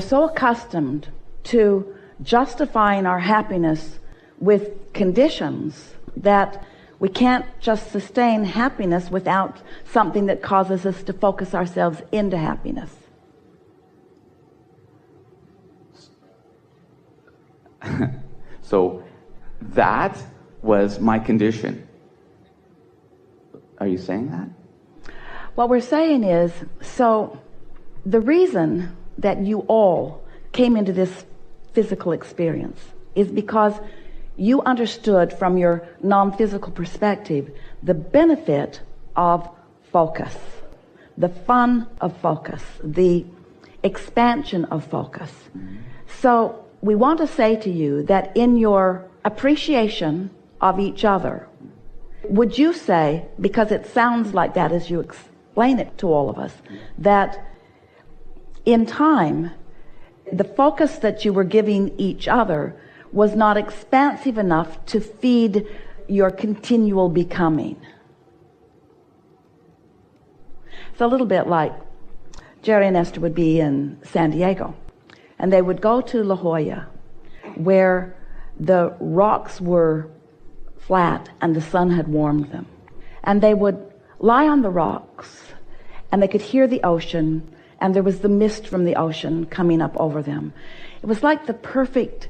we're so accustomed to justifying our happiness with conditions that we can't just sustain happiness without something that causes us to focus ourselves into happiness. so that was my condition. Are you saying that? What we're saying is so the reason that you all came into this physical experience is because you understood from your non-physical perspective the benefit of focus, the fun of focus, the expansion of focus. So we want to say to you that in your appreciation of each other, would you say, because it sounds like that as you explain it to all of us, that in time, the focus that you were giving each other was not expansive enough to feed your continual becoming. It's a little bit like Jerry and Esther would be in San Diego, and they would go to La Jolla, where the rocks were flat and the sun had warmed them. And they would lie on the rocks, and they could hear the ocean, and there was the mist from the ocean coming up over them. It was like the perfect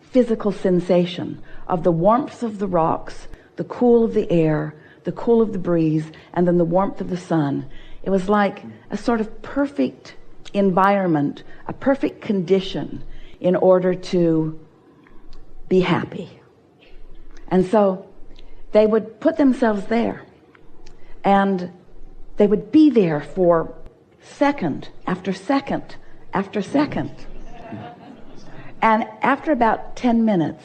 physical sensation of the warmth of the rocks, the cool of the air, the cool of the breeze, and then the warmth of the sun. It was like a sort of perfect environment, a perfect condition in order to be happy. And so they would put themselves there and they would be there for second after second after second. And after about 10 minutes,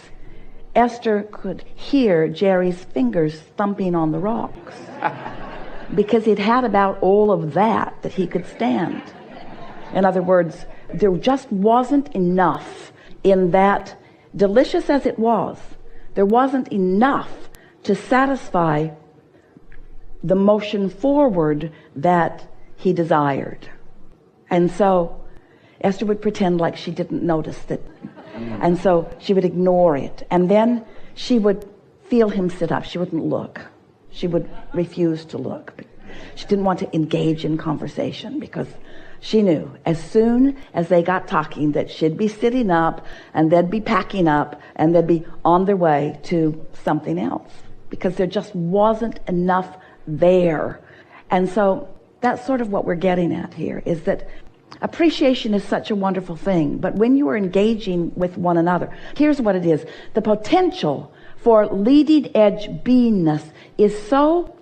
Esther could hear Jerry's fingers thumping on the rocks because he'd had about all of that that he could stand. In other words, there just wasn't enough in that, delicious as it was, there wasn't enough to satisfy the motion forward that he desired. And so Esther would pretend like she didn't notice that. And so she would ignore it. And then she would feel him sit up. She wouldn't look. She would refuse to look. She didn't want to engage in conversation because she knew as soon as they got talking that she'd be sitting up and they'd be packing up and they'd be on their way to something else because there just wasn't enough there. And so that's sort of what we're getting at here is that appreciation is such a wonderful thing. But when you are engaging with one another, here's what it is. The potential for leading edge beingness is so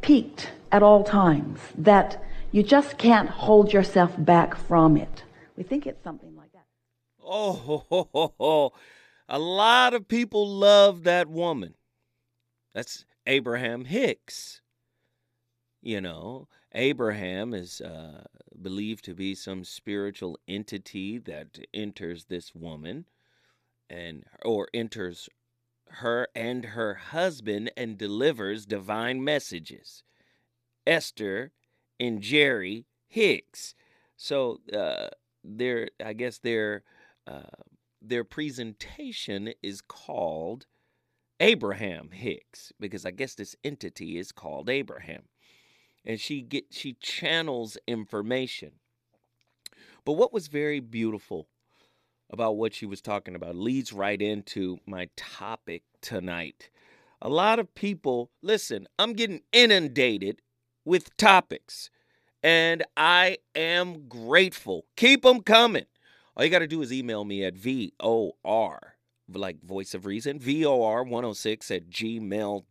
peaked at all times that you just can't hold yourself back from it. We think it's something like that. Oh, ho, ho, ho, a lot of people love that woman. That's Abraham Hicks. You know, Abraham is uh, believed to be some spiritual entity that enters this woman and or enters her and her husband and delivers divine messages. Esther and Jerry Hicks. So uh, their, I guess their uh, their presentation is called Abraham Hicks because I guess this entity is called Abraham, and she get she channels information. But what was very beautiful about what she was talking about leads right into my topic tonight. A lot of people, listen, I'm getting inundated with topics. And I am grateful. Keep them coming. All you got to do is email me at VOR, like voice of reason, VOR106 at gmail.com,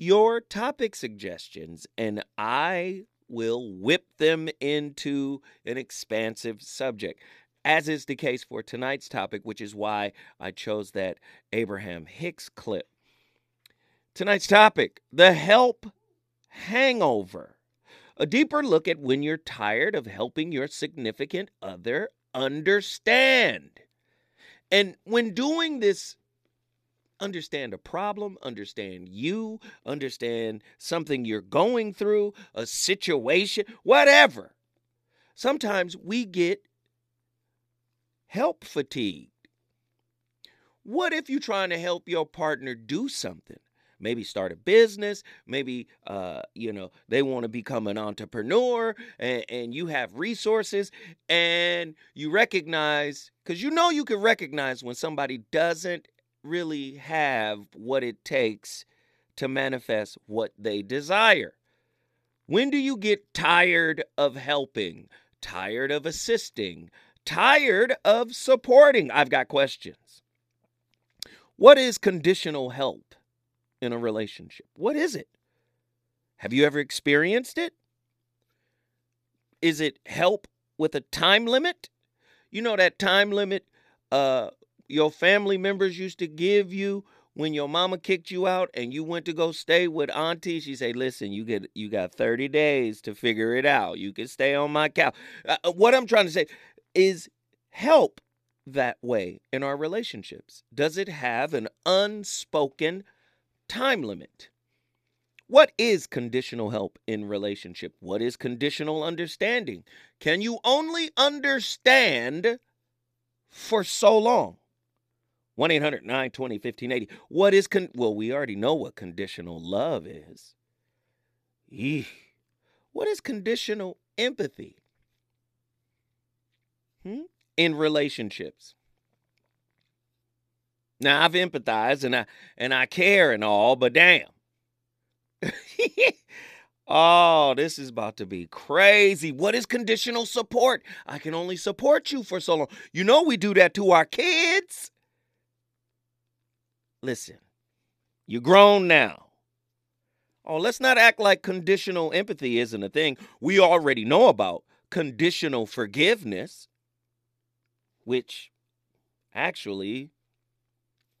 your topic suggestions, and I will whip them into an expansive subject, as is the case for tonight's topic, which is why I chose that Abraham Hicks clip. Tonight's topic the help hangover. A deeper look at when you're tired of helping your significant other understand. And when doing this, understand a problem, understand you, understand something you're going through, a situation, whatever. sometimes we get help fatigue. What if you're trying to help your partner do something? Maybe start a business, maybe uh, you know, they want to become an entrepreneur and, and you have resources and you recognize because you know you can recognize when somebody doesn't really have what it takes to manifest what they desire. When do you get tired of helping, tired of assisting, tired of supporting? I've got questions. What is conditional help in a relationship? What is it? Have you ever experienced it? Is it help with a time limit? You know that time limit uh, your family members used to give you when your mama kicked you out and you went to go stay with auntie? She said listen you get you got 30 days to figure it out. You can stay on my couch uh, what i'm trying to say is help that way in our relationships. Does it have an unspoken time limit? What is conditional help in relationship? What is conditional understanding? Can you only understand for so long 1 800 920 1580. What is, con- well, we already know what conditional love is. Eeh. What is conditional empathy? Hmm? In relationships. Now I've empathized and I and I care and all, but damn. oh, this is about to be crazy. What is conditional support? I can only support you for so long. You know we do that to our kids. Listen, you're grown now. Oh, let's not act like conditional empathy isn't a thing. We already know about conditional forgiveness, which actually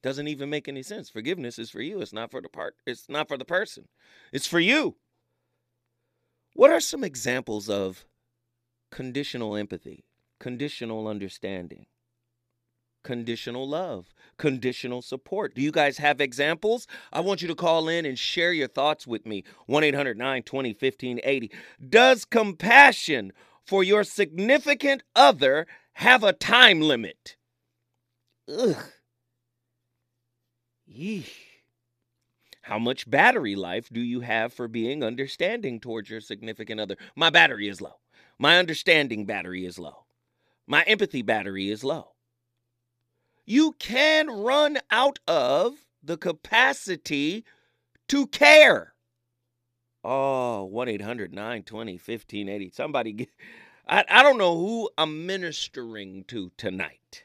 doesn't even make any sense. Forgiveness is for you. It's not for the part it's not for the person. It's for you. What are some examples of conditional empathy, conditional understanding? Conditional love, conditional support. Do you guys have examples? I want you to call in and share your thoughts with me. 1 800 920 1580. Does compassion for your significant other have a time limit? Ugh. Yeesh. How much battery life do you have for being understanding towards your significant other? My battery is low. My understanding battery is low. My empathy battery is low you can run out of the capacity to care. Oh, 1 800 920 1580. Somebody, get, I, I don't know who I'm ministering to tonight,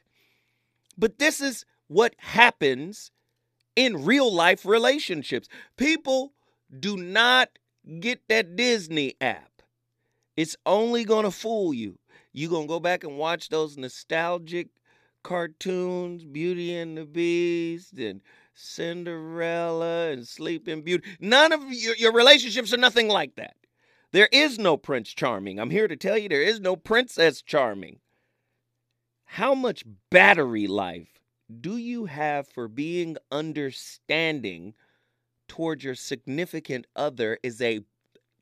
but this is what happens in real life relationships. People do not get that Disney app, it's only going to fool you. You're going to go back and watch those nostalgic cartoons, Beauty and the Beast, and Cinderella, and Sleeping Beauty. None of your, your relationships are nothing like that. There is no Prince Charming. I'm here to tell you there is no Princess Charming. How much battery life do you have for being understanding towards your significant other is a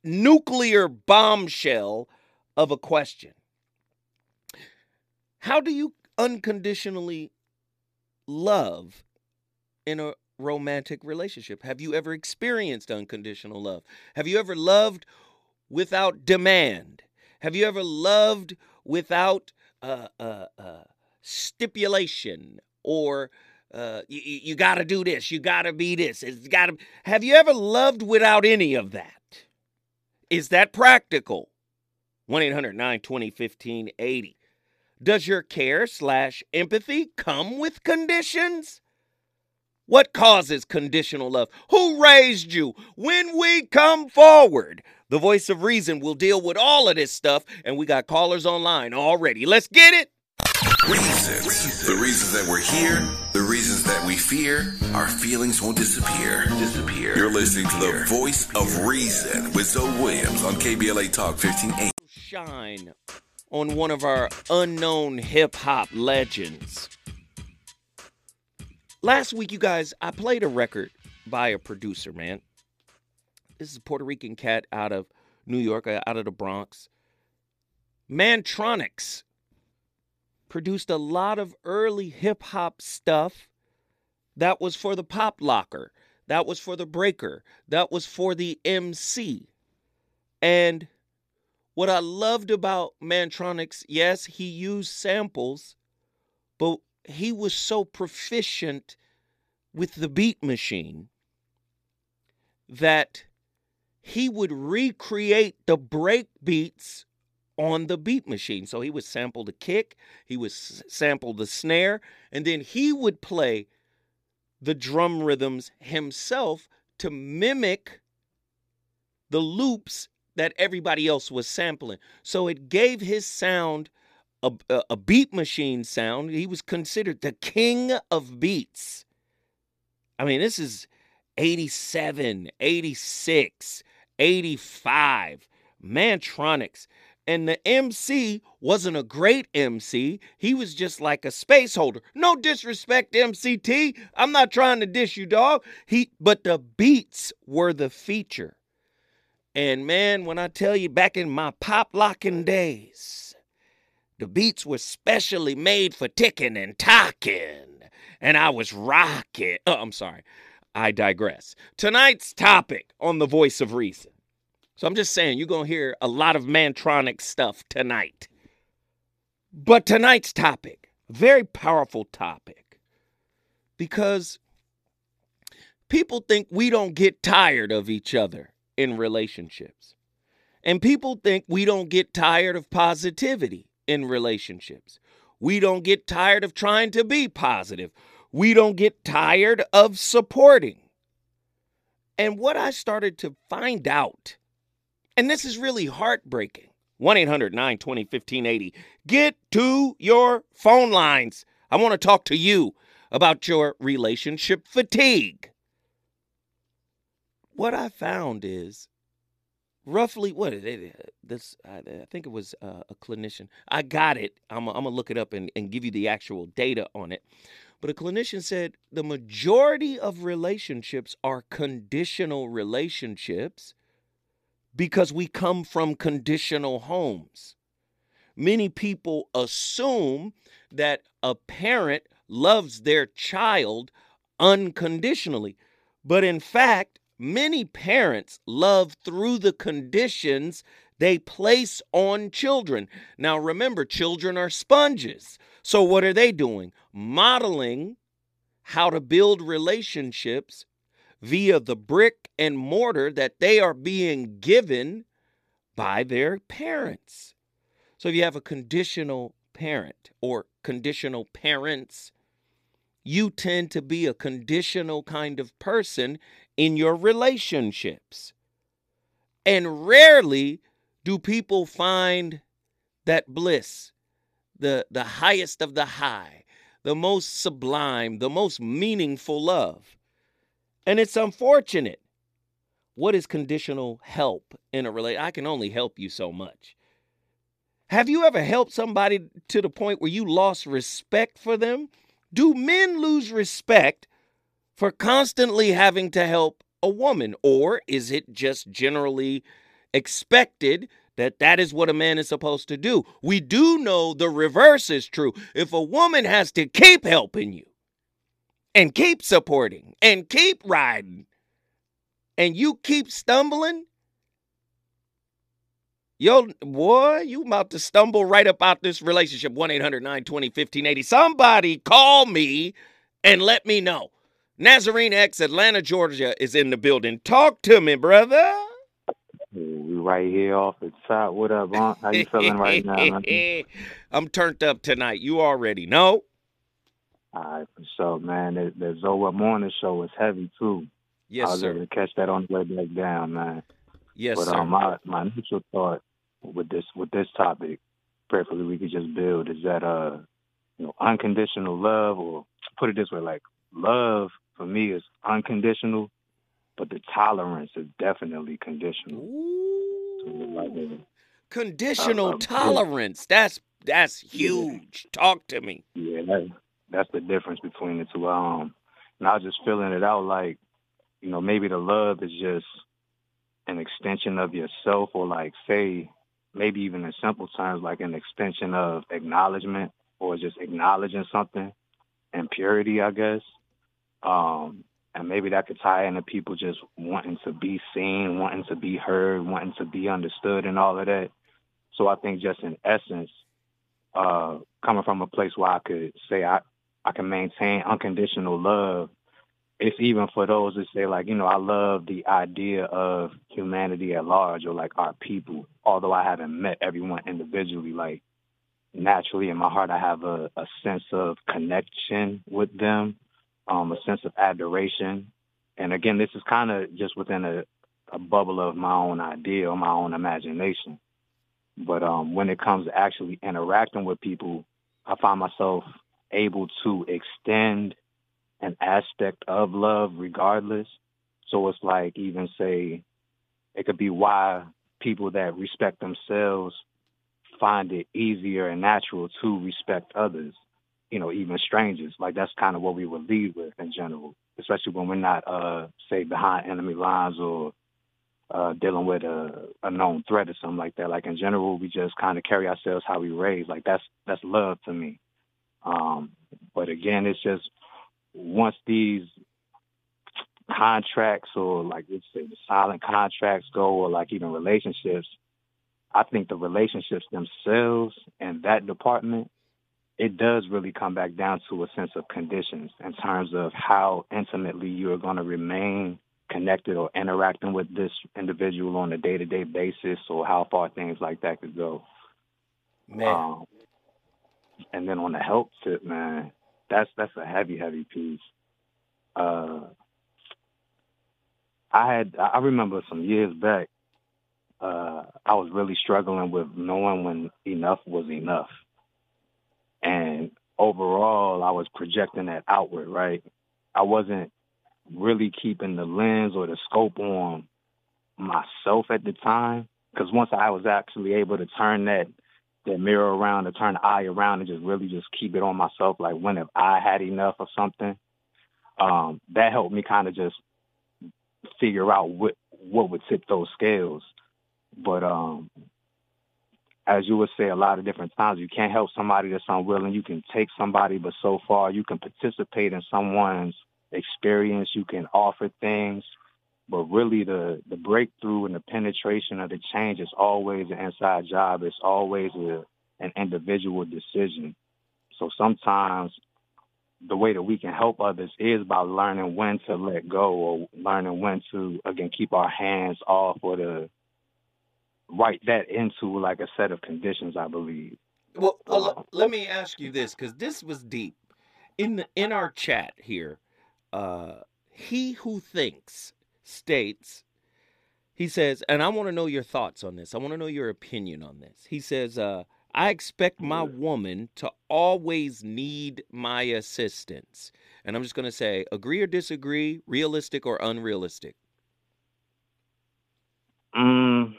nuclear bombshell of a question. How do you unconditionally love in a romantic relationship? Have you ever experienced unconditional love? Have you ever loved without demand? Have you ever loved without uh, uh, uh, stipulation or uh, you, you got to do this, you got to be this, it's got to. Have you ever loved without any of that? Is that practical? 1 800 920 1580. Does your care slash empathy come with conditions? What causes conditional love? Who raised you? When we come forward, the voice of reason will deal with all of this stuff, and we got callers online already. Let's get it. Reasons. The reasons that we're here, the reasons that we fear, our feelings won't disappear. Disappear. You're listening to the voice of reason with Zoe Williams on KBLA Talk 1580. Shine on one of our unknown hip hop legends. Last week, you guys, I played a record by a producer, man. This is a Puerto Rican cat out of New York, uh, out of the Bronx. Mantronix produced a lot of early hip hop stuff that was for the pop locker, that was for the breaker, that was for the MC. And what I loved about Mantronix, yes, he used samples, but he was so proficient with the beat machine that he would recreate the break beats on the beat machine. So he would sample the kick, he would sample the snare, and then he would play the drum rhythms himself to mimic the loops that everybody else was sampling. So it gave his sound a, a, beat machine sound. He was considered the king of beats. I mean, this is 87, 86, 85, Mantronix. And the MC wasn't a great MC. He was just like a space holder. No disrespect, MC Tee. I'm not trying to dish you, dog. He, but the beats were the feature. And man, when I tell you back in my pop locking days, the beats were specially made for ticking and talking. And I was rocking. Oh, I'm sorry. I digress. Tonight's topic on the voice of reason. So I'm just saying, you're going to hear a lot of Mantronix stuff tonight. But tonight's topic, very powerful topic, because people think we don't get tired of each other in relationships. And people think we don't get tired of positivity in relationships. We don't get tired of trying to be positive. We don't get tired of supporting. And what I started to find out, and this is really heartbreaking 1 800 920 1580. Get to your phone lines. I want to talk to you about your relationship fatigue. What I found is roughly what is it? This I, I think it was uh, a clinician. I got it. I'm, I'm gonna look it up and, and give you the actual data on it. But a clinician said the majority of relationships are conditional relationships because we come from conditional homes. Many people assume that a parent loves their child unconditionally. But in fact, many parents love through the conditions they place on children. Now, remember, children are sponges. So, what are they doing? Modeling how to build relationships via the brick and mortar that they are being given by their parents. So, if you have a conditional parent or conditional parents, you tend to be a conditional kind of person in your relationships. And rarely do people find that bliss, the, the highest of the high, the most sublime, the most meaningful love. And it's unfortunate. What is conditional help in a relationship? I can only help you so much. Have you ever helped somebody to the point where you lost respect for them? Do men lose respect for constantly having to help a woman? Or is it just generally expected that that is what a man is supposed to do? We do know the reverse is true. If a woman has to keep helping you and keep supporting and keep riding and you keep stumbling, Yo, boy, you about to stumble right about this relationship. 1 800 920 1580. Somebody call me and let me know. Nazarene X, Atlanta, Georgia is in the building. Talk to me, brother. We right here off the top. What up, Aunt? How you feeling right now. I'm turned up tonight. You already know. All right, for sure, man. The, the Zoa Morning Show was heavy, too. Yes, I was able to catch that on the way back down, man. Yes, but sir. um, my, my initial thought with this with this topic, prayerfully we could just build, is that, uh, you know, unconditional love, or put it this way, like, love for me is unconditional, but the tolerance is definitely conditional. Ooh. Conditional uh, tolerance. That's that's huge. Talk to me. Yeah, that, that's the difference between the two. Um, and I was just feeling it out like, you know, maybe the love is just an extension of yourself, or like, say, maybe even in simple terms, like an extension of acknowledgement or just acknowledging something and purity, I guess. Um, and maybe that could tie into people just wanting to be seen, wanting to be heard, wanting to be understood, and all of that. So I think just in essence, uh, coming from a place where I could say I, I can maintain unconditional love, it's even for those that say like, you know, I love the idea of humanity at large or like our people, although I haven't met everyone individually, like naturally in my heart I have a, a sense of connection with them, um, a sense of adoration. And again, this is kind of just within a, a bubble of my own idea my own imagination. But um, when it comes to actually interacting with people, I find myself able to extend an aspect of love regardless. So it's like even say it could be why people that respect themselves find it easier and natural to respect others, you know, even strangers. Like that's kind of what we would lead with in general, especially when we're not, uh, say, behind enemy lines or uh, dealing with a, a known threat or something like that. Like in general, we just kind of carry ourselves how we raise. Like that's that's love to me. Um, but again, it's just once these contracts or like let's say the silent contracts go or like even relationships, I think the relationships themselves and that department, it does really come back down to a sense of conditions in terms of how intimately you're going to remain connected or interacting with this individual on a day to day basis or how far things like that could go. Man. Um, and then on the help tip, man, that's that's a heavy, heavy piece. Uh, I had I remember some years back, uh, I was really struggling with knowing when enough was enough. And overall I was projecting that outward, right? I wasn't really keeping the lens or the scope on myself at the time. Because once I was actually able to turn that that mirror around, to turn the eye around, and just really just keep it on myself, like when have I had enough of something? Um, that helped me kind of just figure out what what would tip those scales. But um, as you would say a lot of different times, you can't help somebody that's unwilling. You can take somebody, but so far you can participate in someone's experience. You can offer things, but really the the breakthrough and the penetration of the change is always an inside job. It's always a, an individual decision. So sometimes the way that we can help others is by learning when to let go or learning when to again keep our hands off or to write that into like a set of conditions i believe Well, well le- let me ask you this because this was deep. In the, in our chat here, uh, he who thinks states, he says, and I want to know your thoughts on this. I want to know your opinion on this. He says, uh, I expect my woman to always need my assistance. And I'm just going to say, agree or disagree, realistic or unrealistic. mm,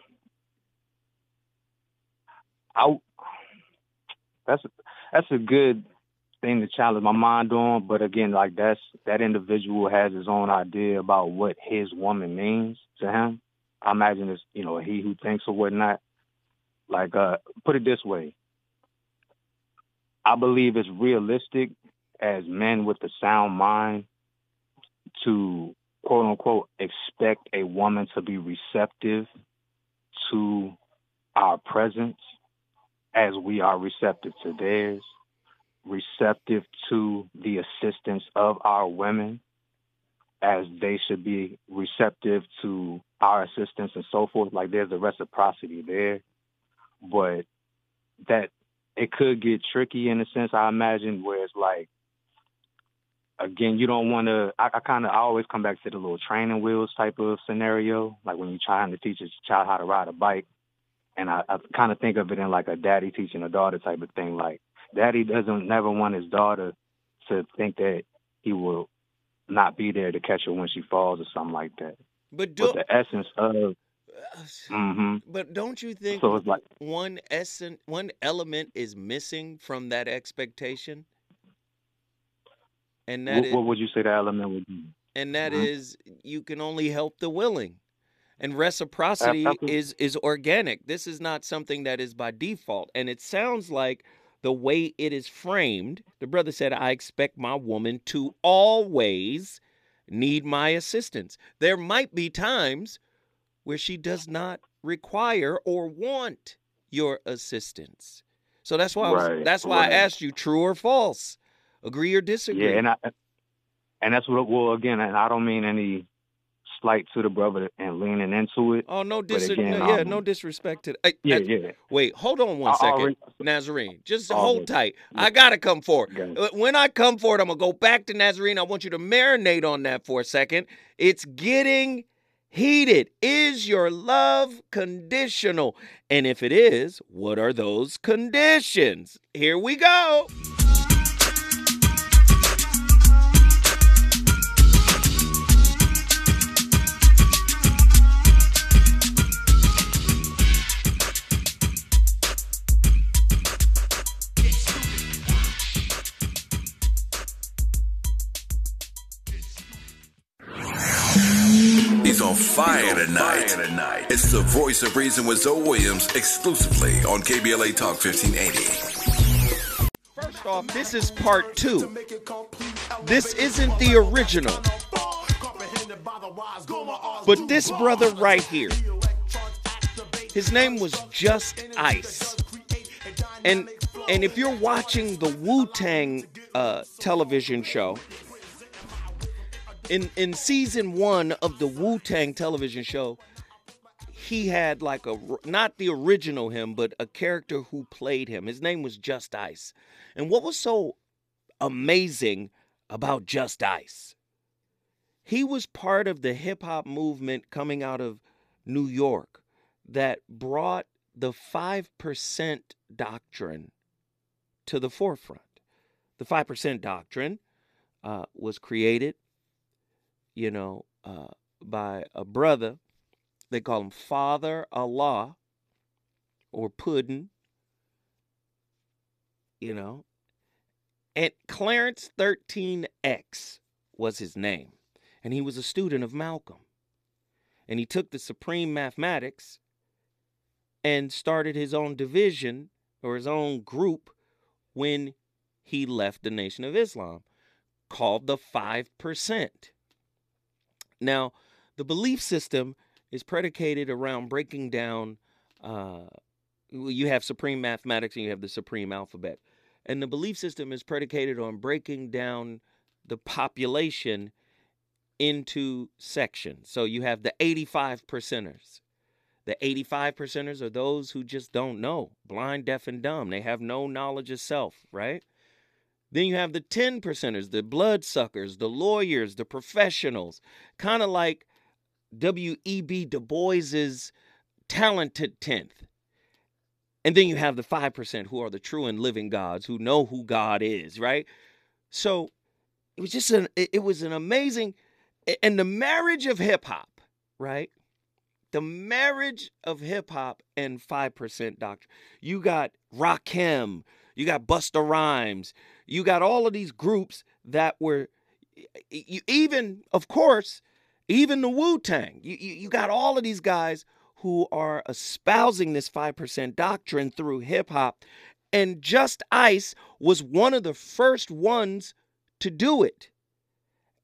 I, that's that's a good thing to challenge my mind on. But again, like that's that individual has his own idea about what his woman means to him. I imagine it's you know he who thinks or whatnot. Like uh, put it this way, I believe it's realistic as men with a sound mind to quote unquote expect a woman to be receptive to our presence as we are receptive to theirs, receptive to the assistance of our women as they should be receptive to our assistance and so forth. Like there's a reciprocity there, but that it could get tricky in a sense, I imagine, where it's like, again, you don't want to. I, I kind of I always come back to the little training wheels type of scenario, like when you're trying to teach a child how to ride a bike. And I, I kind of think of it in like a daddy teaching a daughter type of thing. Like, daddy doesn't never want his daughter to think that he will not be there to catch her when she falls or something like that. But do, But the essence of, Mm-hmm. but don't you think so it's like, one essence, one element is missing from that expectation? And that what, is, what would you say the element would be? and that Mhm. is, you can only help the willing. And reciprocity is is organic. This is not something that is by default. And it sounds like the way it is framed, the brother said, I expect my woman to always need my assistance. There might be times where she does not require or want your assistance. So that's why I was, that's why I asked you true or false. Agree or disagree? Yeah, and I and that's what. Well, again, and I don't mean any slight to the brother and leaning into it. oh no, dis- again, no, yeah, um, no disrespect to. Hey, Yeah, hey, yeah. Wait, hold on one I second, already- Nazarene. Just All hold tight. Yeah. I gotta come for it. Got. Uh, When I come for it, I'm gonna go back to Nazarene. I want you to marinate on that for a second. It's getting heated. Is your love conditional? And if it is, what are those conditions? Here we go. On fire tonight. It's the voice of reason with Zoe Williams exclusively on KBLA Talk 1580. First off, this is part two. This isn't the original. But this brother right here, his name was Just Ice. And and if you're watching the Wu Tang uh, television show, in in season one of the Wu Tang television show, he had like a not the original him, but a character who played him. His name was Just Ice. And what was so amazing about Just Ice? He was part of the hip hop movement coming out of New York that brought the 5% doctrine to the forefront. The 5% doctrine uh, was created, you know, uh, by a brother. They call him Father Allah or Puddin, you know. And Clarence 13X was his name. And he was a student of Malcolm. And he took the supreme mathematics and started his own division or his own group when he left the Nation of Islam called the 5%. Now, the belief system is predicated around breaking down. Uh, you have supreme mathematics and you have the supreme alphabet. And the belief system is predicated on breaking down the population into sections. So you have the 85 percenters. The 85 percenters are those who just don't know, blind, deaf, and dumb. They have no knowledge of self, right? Then you have the 10 percenters, the bloodsuckers, the lawyers, the professionals, kind of like W.E.B. Du Bois's talented 10th. And then you have the 5% who are the true and living gods who know who God is, right? So it was just an it was an amazing and the marriage of hip hop, right? The marriage of hip hop and 5% doctrine. You got Rakim, you got Busta Rhymes, you got all of these groups that were you, even of course even the wu-tang. You, you, you got all of these guys who are espousing this 5% doctrine through hip-hop and just ice was one of the first ones to do it.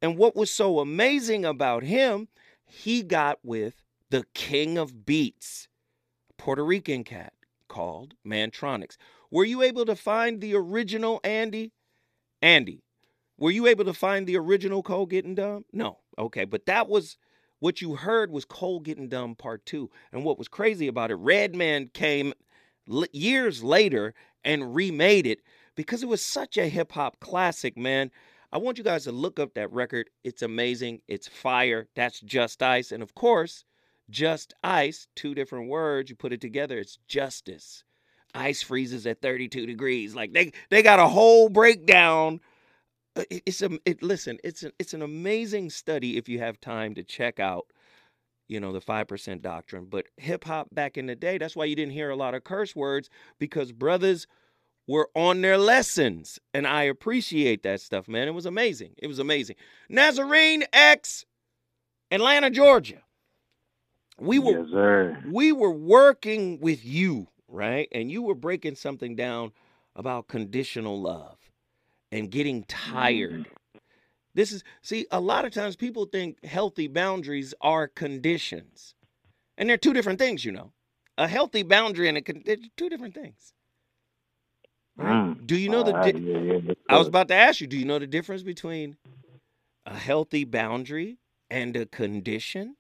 And what was so amazing about him he got with the king of beats puerto rican cat called Mantronix were you able to find the original andy andy were you able to find the original Cold Getting Dumb? No. Okay, but that was what you heard was Cold Getting Dumb Part 2. And what was crazy about it, Redman came l- years later and remade it because it was such a hip hop classic, man. I want you guys to look up that record. It's amazing. It's fire. That's Just Ice. And of course, Just Ice, two different words, you put it together, it's justice. Ice freezes at 32 degrees. Like they they got a whole breakdown. Uh, it's a it, listen it's an it's an amazing study if you have time to check out you know the 5% doctrine but hip hop back in the day that's why you didn't hear a lot of curse words because brothers were on their lessons and I appreciate that stuff man. It was amazing. It was amazing. Nazarene X Atlanta Georgia. We were yes, we were working with you, right? And you were breaking something down about conditional love and getting tired. This is see, a lot of times people think healthy boundaries are conditions. And they're two different things, you know. A healthy boundary and a con- they're two different things. Right? Mm. Do you know the di- I was about to ask you, do you know the difference between a healthy boundary and a condition?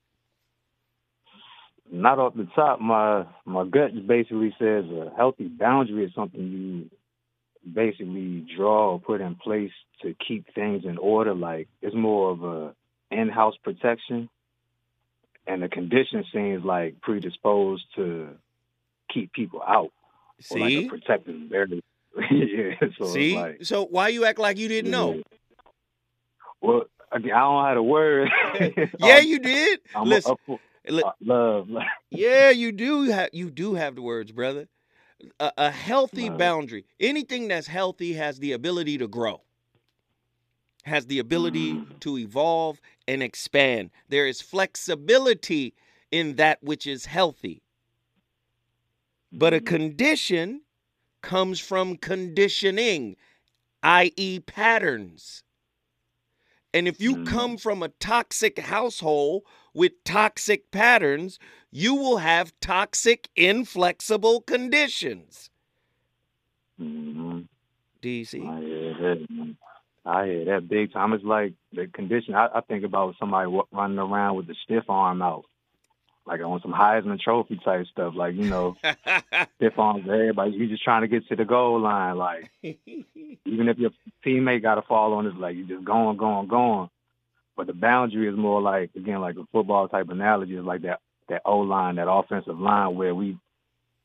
Not off the top. My my gut basically says a healthy boundary is something you basically draw or put in place to keep things in order. Like it's more of a in-house protection, and the condition seems like predisposed to keep people out or like See? a protective barrier. yeah, so See? like so why you act like you didn't know? yeah. Well, again, I don't have the word. Yeah, you did. I'm Listen, for uh, love. yeah, you do have you do have the words, brother. A, a healthy Right. boundary. Anything that's healthy has the ability to grow. Has the ability Mm. to evolve and expand. There is flexibility in that which is healthy. But a condition comes from conditioning, i.e., patterns. And if you Mm. come from a toxic household with toxic patterns, you will have toxic, inflexible conditions. hmm Do you see? I hear that. I hear that big time. It's like the condition. I, I think about somebody running around with the stiff arm out, like on some Heisman Trophy type stuff. Like you know, stiff arms everybody. You just trying to get to the goal line. Like even if your teammate got to fall on, it's like you just going, going, going. But the boundary is more like again, like a football type analogy. Is like that that O line, that offensive line where we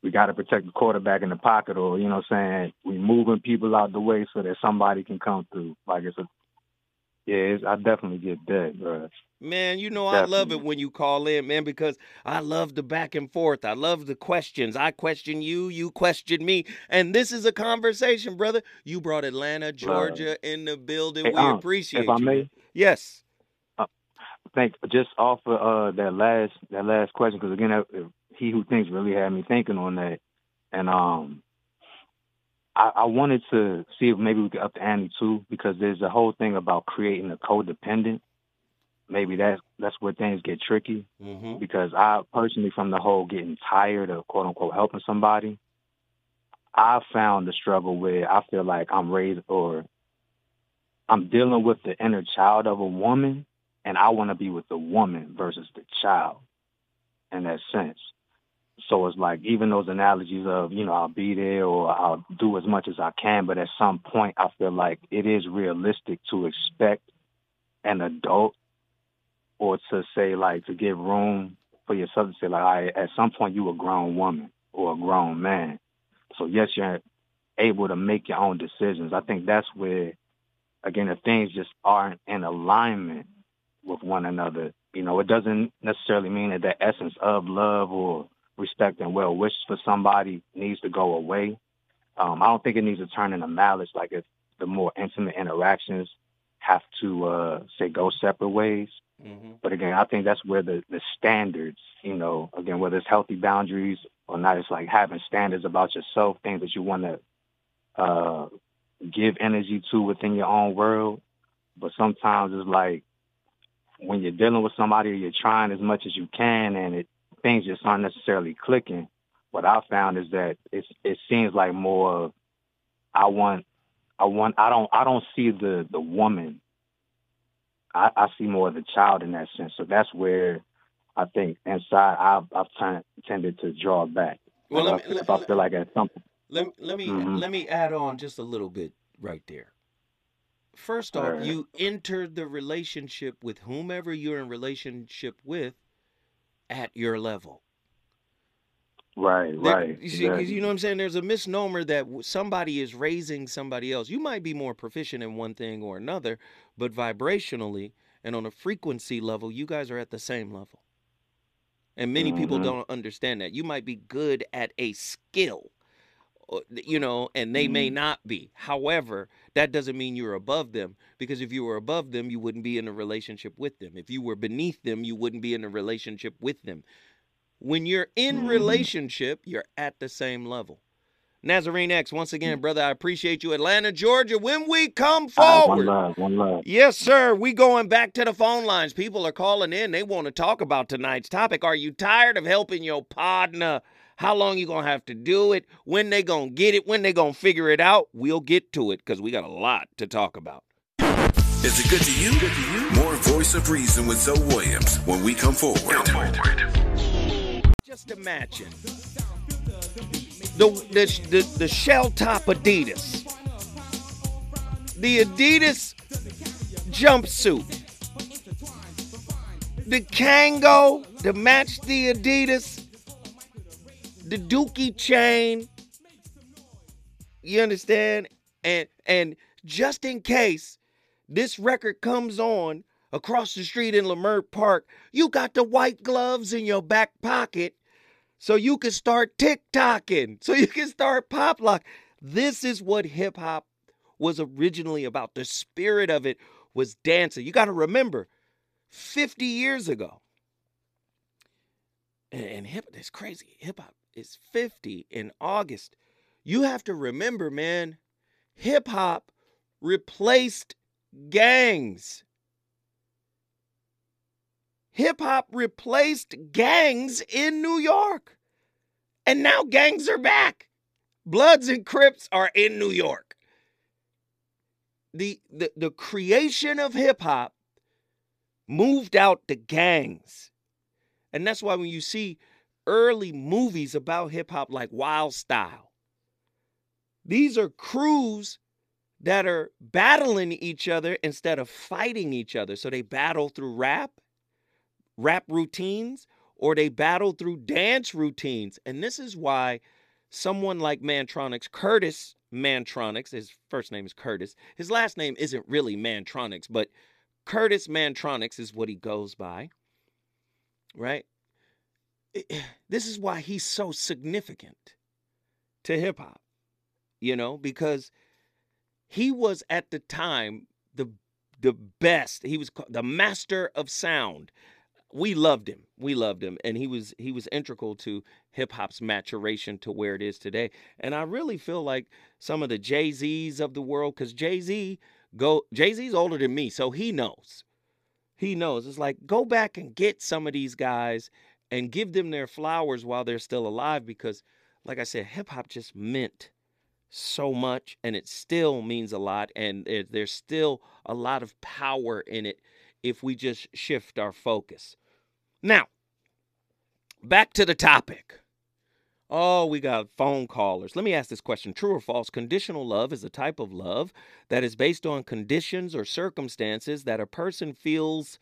we got to protect the quarterback in the pocket, or you know, what I'm saying we moving people out the way so that somebody can come through. Like it's a yeah, it's, I definitely get that, bro. Man, you know I love it when you call in, man, because I love the back and forth. I love the questions. I question you, you question me, and this is a conversation, brother. You brought Atlanta, Georgia, in the building. Hey, we um, appreciate if I you. may, man. Yes. I think just off of uh, that last that last question, because again, that, he who thinks really had me thinking on that, and um, I, I wanted to see if maybe we could up the ante too, because there's a whole thing about creating a codependent. Maybe that's that's where things get tricky. Mm-hmm. because I personally, from the whole getting tired of quote unquote helping somebody, I found the struggle where I feel like I'm raised or I'm dealing with the inner child of a woman, and I want to be with the woman versus the child in that sense. So it's like even those analogies of, you know, I'll be there or I'll do as much as I can, but at some point I feel like it is realistic to expect an adult or to say like to give room for yourself to say like I, at some point you a grown woman or a grown man. So yes, you're able to make your own decisions. I think that's where again if things just aren't in alignment with one another, you know, it doesn't necessarily mean that the essence of love or respect and well wishes for somebody needs to go away. Um, I don't think it needs to turn into malice like if the more intimate interactions have to uh say go separate ways. Mm-hmm. But again, I think that's where the, the standards, you know, again, whether it's healthy boundaries or not, it's like having standards about yourself, things that you want to uh, give energy to within your own world. But sometimes it's like when you're dealing with somebody, you're trying as much as you can, and it things just aren't necessarily clicking. What I found is that it's it seems like more of I want I want I don't I don't see the the woman I, I see more of the child in that sense. So that's where I think inside I've I've turned, tended to draw back. Well, let me, I- let, I feel like at some let, let me Mhm. let me add on just a little bit right there. First off, Alright. you enter the relationship with whomever you're in relationship with at your level. right, There- right, You see, exactly. you know what I'm saying? There's a misnomer that somebody is raising somebody else. You might be more proficient in one thing or another, but vibrationally and on a frequency level, you guys are at the same level. And many people Mhm. don't understand that. You might be good at a skill, you know, and they may Mhm. not be. However, that doesn't mean you're above them because if you were above them, you wouldn't be in a relationship with them. If you were beneath them, you wouldn't be in a relationship with them. When you're in Mhm. relationship, you're at the same level. Nazarene X, once again, brother, I appreciate you. Atlanta, Georgia, when we come Ah, one forward. love, one love. Yes, sir. We going back to the phone lines. People are calling in. They want to talk about tonight's topic. Are you tired of helping your partner? How long you gonna have to do it? When they gonna get it? When they gonna figure it out? We'll get to it because we got a lot to talk about. Is it good to you? Good to you? More Voice of Reason with Zoe Williams when we come forward. Just imagine the the the, the shell top Adidas, the Adidas jumpsuit, the Kangol to match the Adidas, the Dookie chain. You understand? And and just in case this record comes on across the street in Leimert Park, you got the white gloves in your back pocket so you can start tick-tocking, so you can start pop lock. This is what hip hop was originally about. The spirit of it was dancing. You got to remember, 50 years ago, and, and hip it's crazy. Hip hop is 50 in August. You have to remember, man, hip hop replaced gangs. Hip hop replaced gangs in New York. And now gangs are back. Bloods and Crips are in New York. The the, the creation of hip hop moved out the gangs. And that's why when you see early movies about hip hop like Wild Style, these are crews that are battling each other instead of fighting each other. So they battle through rap, rap routines, or they battle through dance routines. And this is why someone like Mantronix, Curtis Mantronix, his first name is Curtis, his last name isn't really Mantronix, but Curtis Mantronix is what he goes by, right? This is why he's so significant to hip hop, you know, because he was at the time the the best. He was the master of sound. We loved him. We loved him, and he was he was integral to hip hop's maturation to where it is today. And I really feel like some of the Jay Z's of the world, because Jay Z go Jay Z's older than me, so he knows. He knows. It's like go back and get some of these guys and give them their flowers while they're still alive, because, like I said, hip hop just meant so much and it still means a lot and there's still a lot of power in it if we just shift our focus. Now back to the topic. Oh we got phone callers. Let me ask this question. True or false? Conditional love is a type of love that is based on conditions or circumstances that a person feels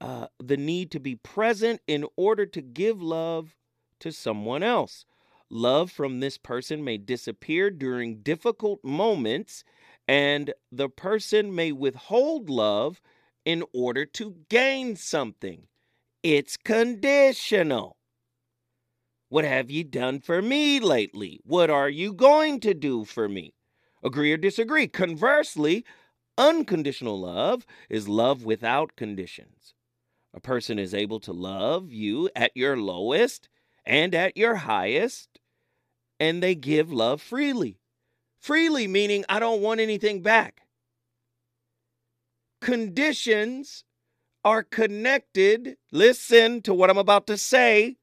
uh, the need to be present in order to give love to someone else Love from this person may disappear during difficult moments, and the person may withhold love in order to gain something. It's conditional. What have you done for me lately? What are you going to do for me? Agree or disagree? Conversely, unconditional love is love without conditions. A person is able to love you at your lowest and at your highest and they give love freely. Freely meaning I don't want anything back. Conditions are connected. Listen to what I'm about to say.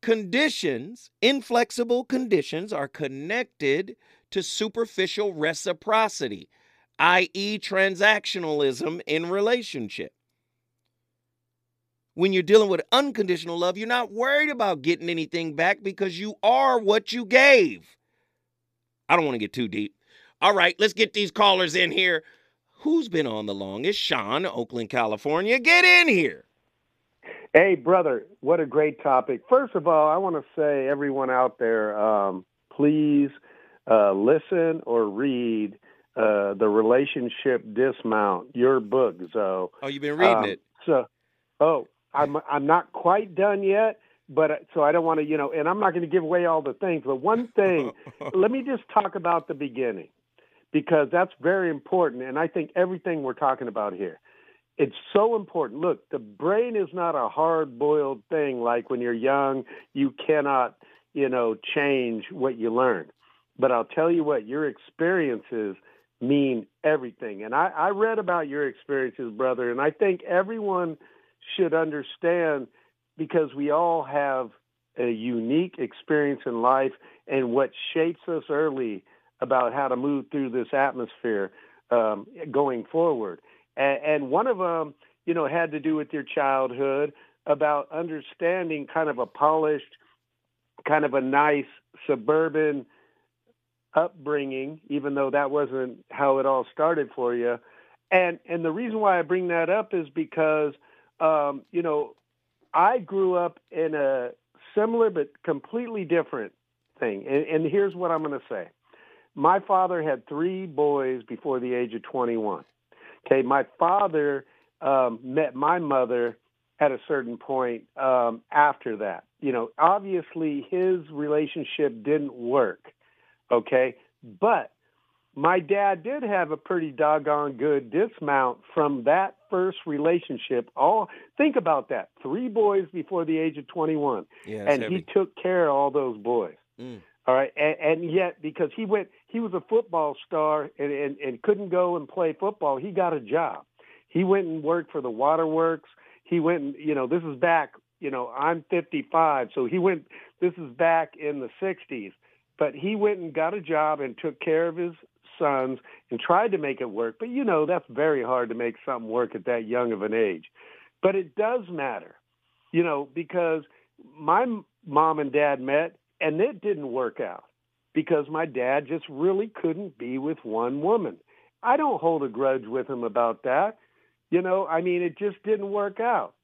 Conditions, inflexible conditions, are connected to superficial reciprocity, i.e., transactionalism in relationship. When you're dealing with unconditional love, you're not worried about getting anything back because you are what you gave. I don't want to get too deep. All right, let's get these callers in here. Who's been on the longest? Sean, Oakland, California. Get in here. Hey, brother, what a great topic. First of all, I want to say, everyone out there, um, please uh, listen or read uh, The Relationship Dismount, your book, Zoe. Oh, you've been reading Um, it. So, oh, I'm I'm not quite done yet, but uh, so I don't want to, you know, and I'm not going to give away all the things. But one thing, let me just talk about the beginning because that's very important, and I think everything we're talking about here. it's so important. Look, the brain is not a hard boiled thing like when you're young, you cannot, you know, change what you learn. But I'll tell you what, your experiences mean everything. And I, I read about your experiences, brother, and I think everyone should understand because we all have a unique experience in life and what shapes us early about how to move through this atmosphere um, going forward. And, and one of them, you know, had to do with your childhood about understanding kind of a polished, kind of a nice suburban upbringing, even though that wasn't how it all started for you. And and the reason why I bring that up is because um, you know I grew up in a similar but completely different thing. And, and here's what I'm going to say: My father had three boys before the age of 21. Okay, my father um, met my mother at a certain point um, after that. You know, obviously his relationship didn't work. Okay, but my dad did have a pretty doggone good dismount from that first relationship. All think about that: three boys before the age of 21, Yeah, and he took care of all those boys. Mm. All right, and, and yet because he went, he was a football star and, and and couldn't go and play football. He got a job. He went and worked for the waterworks. He went, and, you know, this is back. You know, I'm 55, so he went. This is back in the 60s, but he went and got a job and took care of his sons and tried to make it work. But you know, that's very hard to make something work at that young of an age. But it does matter, you know, because my mom and dad met and it didn't work out because my dad just really couldn't be with one woman. I don't hold a grudge with him about that. You know, I mean, it just didn't work out.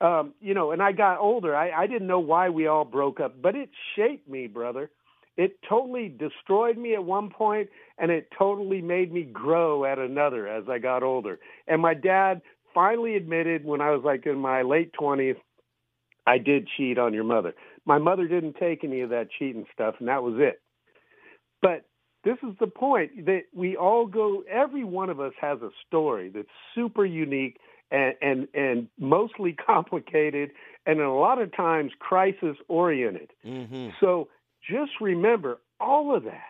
Um, you know, and I got older. I, I didn't know why we all broke up, but it shaped me, brother. It totally destroyed me at one point, and it totally made me grow at another as I got older. And my dad finally admitted when I was like in my late 20s, I did cheat on your mother. My mother didn't take any of that cheating stuff, and that was it. But this is the point that we all go, every one of us has a story that's super unique and, and, and mostly complicated and a lot of times crisis oriented. Mm-hmm. So just remember all of that.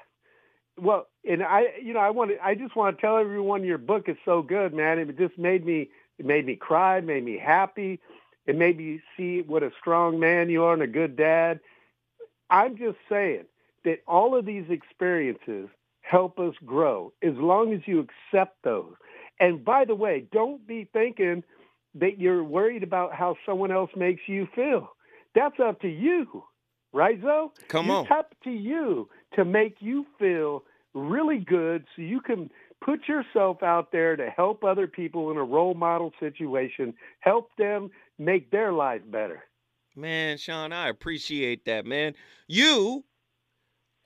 Well, and I, you know, I want to, I just want to tell everyone your book is so good, man. It just made me, it made me cry, made me happy. It made me see what a strong man you are and a good dad. I'm just saying that all of these experiences help us grow as long as you accept those. And by the way, don't be thinking that you're worried about how someone else makes you feel. That's up to you, right, Zoe? Come on. It's up to you to make you feel really good so you can put yourself out there to help other people in a role model situation, help them make their life better. Man, Sean, I appreciate that, man. You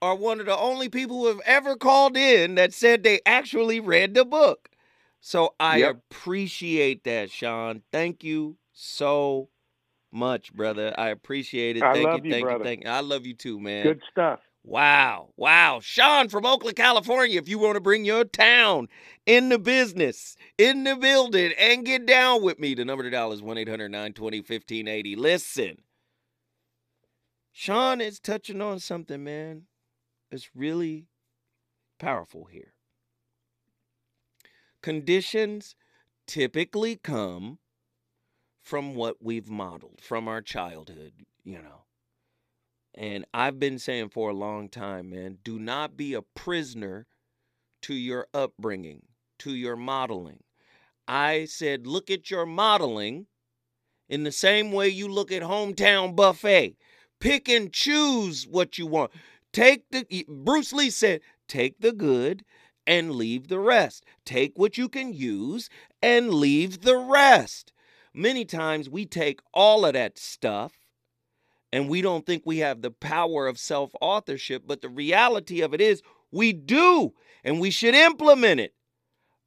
are one of the only people who have ever called in that said they actually read the book. So I Yep. appreciate that, Sean. Thank you so much, brother. I appreciate it. I thank love you, you, thank brother. you, thank you. I love you too, man. Good stuff. Wow. Wow. Sean from Oakland, California. If you want to bring your town in the business, in the building, and get down with me, the number to dial is 1 800 920 1580. Listen, Sean is touching on something, man, It's really powerful here. Conditions typically come from what we've modeled from our childhood, you know. And I've been saying for a long time, man, do not be a prisoner to your upbringing, to your modeling. I said, look at your modeling in the same way you look at hometown buffet. Pick and choose what you want. Take the Bruce Lee said, take the good and leave the rest. Take what you can use and leave the rest. Many times we take all of that stuff and we don't think we have the power of self authorship, but the reality of it is we do, and we should implement it.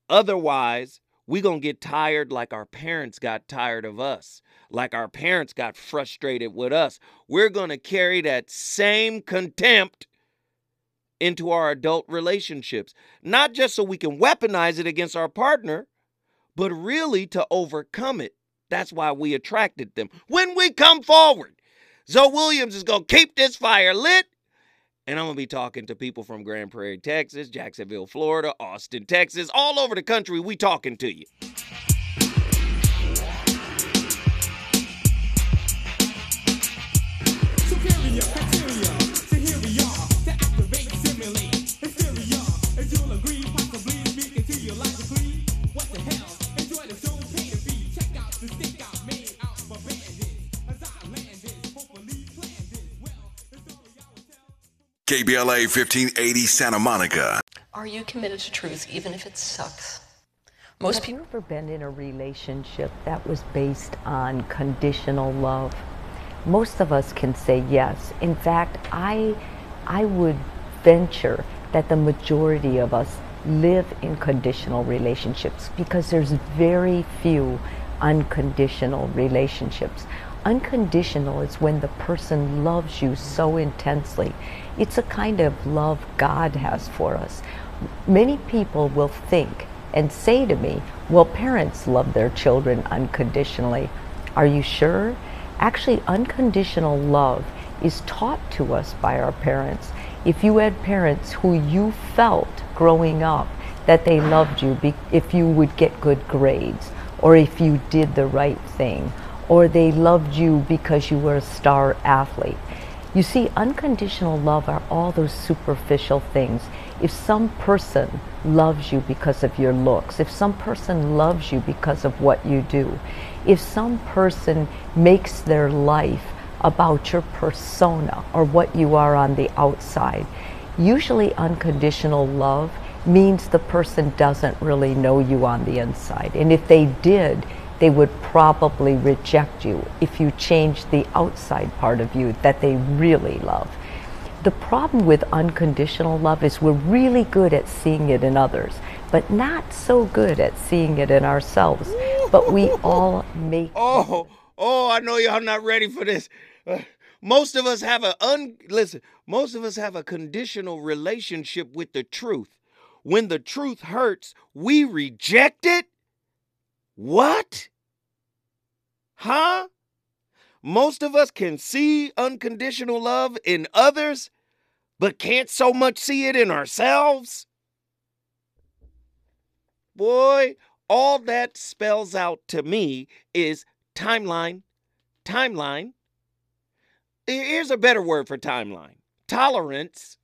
Otherwise, we're going to get tired like our parents got tired of us, like our parents got frustrated with us. We're going to carry that same contempt into our adult relationships, not just so we can weaponize it against our partner, but really to overcome it. That's why we attracted them. When we come forward, Zoe Williams is going to keep this fire lit. And I'm going to be talking to people from Grand Prairie, Texas, Jacksonville, Florida, Austin, Texas, all over the country. We talking to you. KBLA 1580 Santa Monica. Are you committed to truth even if it sucks? Most Have people. you ever been in a relationship that was based on conditional love? Most of us can say yes. In fact, I, I would venture that the majority of us live in conditional relationships because there's very few unconditional relationships. Unconditional is when the person loves you so intensely. It's a kind of love God has for us. Many people will think and say to me, well, parents love their children unconditionally. Are you sure? Actually, unconditional love is taught to us by our parents. If you had parents who you felt growing up that they loved you if you would get good grades, or if you did the right thing, or they loved you because you were a star athlete. You see, unconditional love are all those superficial things. If some person loves you because of your looks, if some person loves you because of what you do, if some person makes their life about your persona or what you are on the outside, usually unconditional love means the person doesn't really know you on the inside. And if they did, they would probably reject you if you changed the outside part of you that they really love. The problem with unconditional love is we're really good at seeing it in others, but not so good at seeing it in ourselves. But we all make Oh, oh, I know y'all are not ready for this. Uh, most of us have a un listen, most of us have a conditional relationship with the truth. When the truth hurts, we reject it. What? Huh? Most of us can see unconditional love in others, but can't so much see it in ourselves. Boy, all that spells out to me is timeline. Timeline. Here's a better word for timeline tolerance.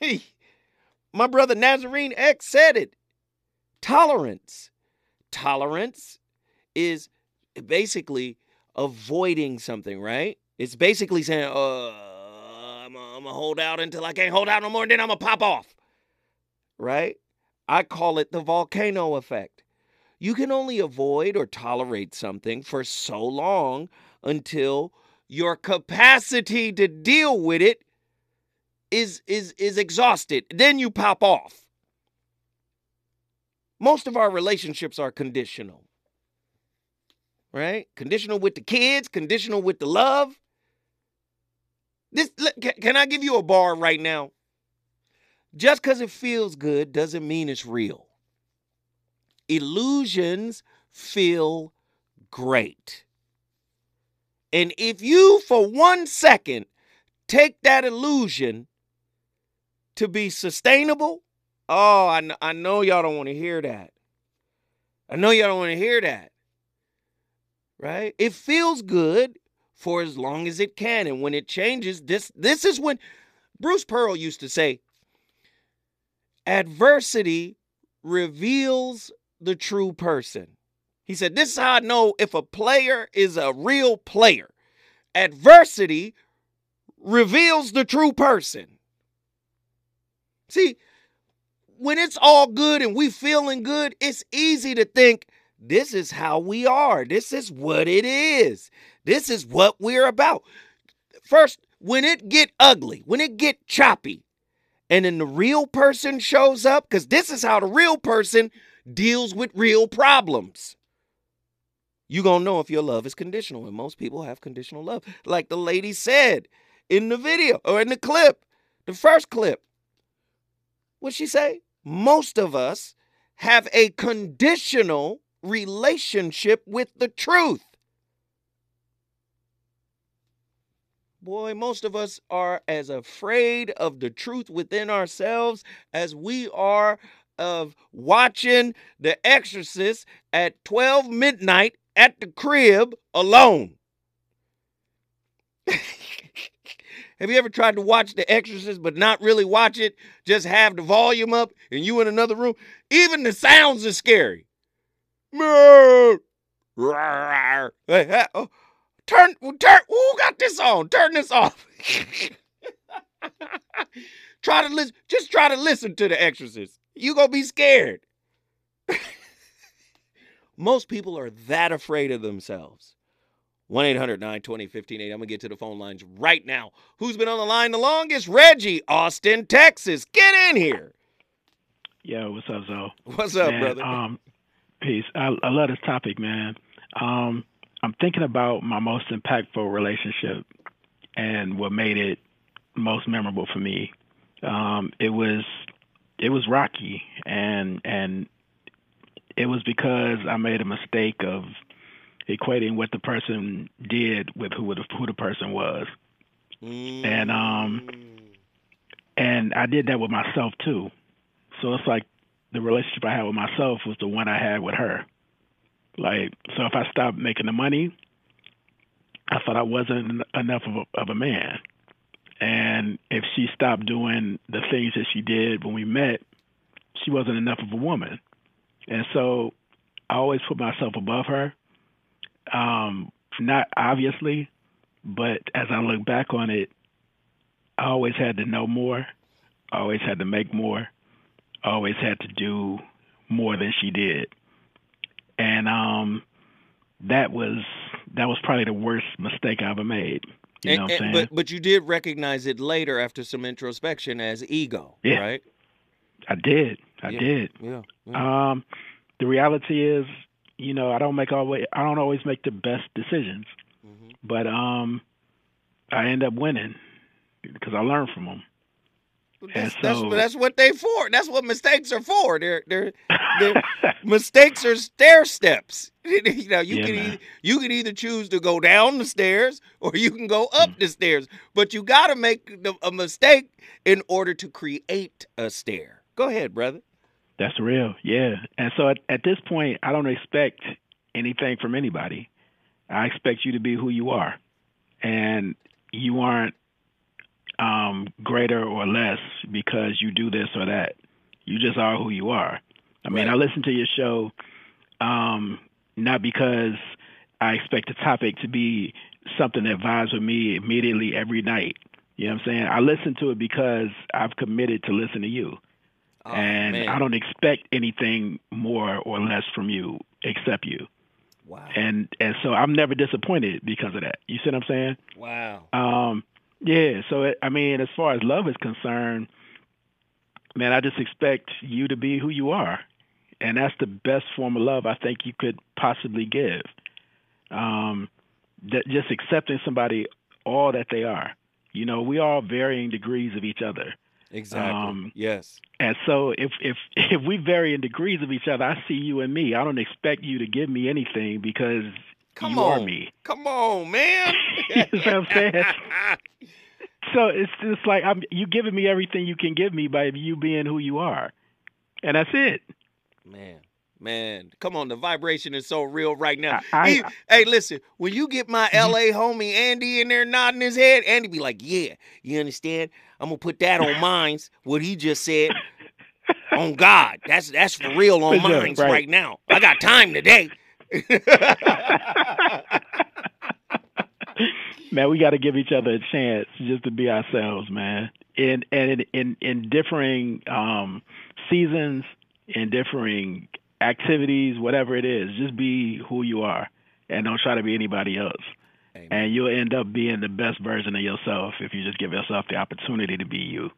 My brother Nazarene X said it. Tolerance. Tolerance is basically avoiding something, right? It's basically saying, uh, I'm going to hold out until I can't hold out no more, and then I'm going to pop off, right? I call it the volcano effect. You can only avoid or tolerate something for so long until your capacity to deal with it is is is exhausted. Then you pop off. Most of our relationships are conditional. Right? Conditional with the kids, conditional with the love. This can I give you a bar right now? Just because it feels good doesn't mean it's real. Illusions feel great. And if you, for one second, take that illusion to be sustainable, oh, I, I know y'all don't want to hear that. I know y'all don't want to hear that. Right? It feels good for as long as it can. And when it changes, this this is when Bruce Pearl used to say, adversity reveals the true person. He said, This is how I know if a player is a real player. Adversity reveals the true person. See, when it's all good and we feeling good, it's easy to think this is how we are. This is what it is. This is what we're about. First, when it get ugly, when it get choppy, and then the real person shows up, because this is how the real person deals with real problems. You gonna know if your love is conditional, and most people have conditional love, like the lady said in the video or in the clip, the first clip. What'd she say? Most of us have a conditional relationship with the truth. Boy, most of us are as afraid of the truth within ourselves as we are of watching The Exorcist at 12 midnight at the crib alone. have you ever tried to watch The Exorcist but not really watch it? Just have the volume up and you in another room? Even the sounds are scary. Turn, turn. Who got this on? Turn this off. try to listen. Just try to listen to The Exorcist. You gonna be scared. Most people are that afraid of themselves. 1 800 920 1580. I'm going to get to the phone lines right now. Who's been on the line the longest? Reggie, Austin, Texas. Get in here. Yo, what's up, Zoe? What's up, man, brother? Um, peace. I, I love this topic, man. Um, I'm thinking about my most impactful relationship and what made it most memorable for me. Um, it was it was rocky, and and it was because I made a mistake of equating what the person did with who the, who the person was, mm. and um, and I did that with myself too. So it's like the relationship I had with myself was the one I had with her. Like, so if I stopped making the money, I thought I wasn't enough of a, of a man. And if she stopped doing the things that she did when we met, she wasn't enough of a woman. And so I always put myself above her. Um, not obviously, but as I look back on it, I always had to know more, I always had to make more, I always had to do more than she did and um, that was that was probably the worst mistake I ever made. You and, know what I'm saying? But but you did recognize it later after some introspection as ego, yeah. right? I did. I yeah. did. Yeah. yeah. Um, the reality is, you know, I don't make always I don't always make the best decisions, mm-hmm. but um, I end up winning because I learn from them. That's, so, that's, that's what they for. That's what mistakes are for. They're they're, they're mistakes are stair steps. you know, you yeah, can either, you can either choose to go down the stairs or you can go up mm. the stairs. But you got to make the, a mistake in order to create a stair. Go ahead, brother. That's real, yeah. And so at, at this point, I don't expect anything from anybody. I expect you to be who you are, and you aren't um, greater or less because you do this or that. You just are who you are. I mean, right. I listen to your show um, not because I expect the topic to be something that vibes with me immediately every night. You know what I'm saying? I listen to it because I've committed to listen to you. Oh, and man. I don't expect anything more or less from you except you. Wow. And and so I'm never disappointed because of that. You see what I'm saying? Wow. Um, yeah. So it, I mean, as far as love is concerned, man, I just expect you to be who you are, and that's the best form of love I think you could possibly give. Um, that just accepting somebody all that they are. You know, we all varying degrees of each other. Exactly. Um, yes. And so if if if we vary in degrees of each other, I see you and me. I don't expect you to give me anything because Come you on. are me. Come on, man. you know what I'm saying? so it's just like I'm you giving me everything you can give me by you being who you are. And that's it. Man, man, come on! The vibration is so real right now. I- I- hey, listen, when you get my LA homie Andy in there nodding his head, Andy be like, "Yeah, you understand? I'm gonna put that on mines. What he just said on God. That's that's for real on For sure, mines right. right now. I got time today." man, we got to give each other a chance just to be ourselves, man. In and in in, in differing um, seasons, in differing activities, whatever it is, just be who you are, and don't try to be anybody else. Amen. And you'll end up being the best version of yourself if you just give yourself the opportunity to be you.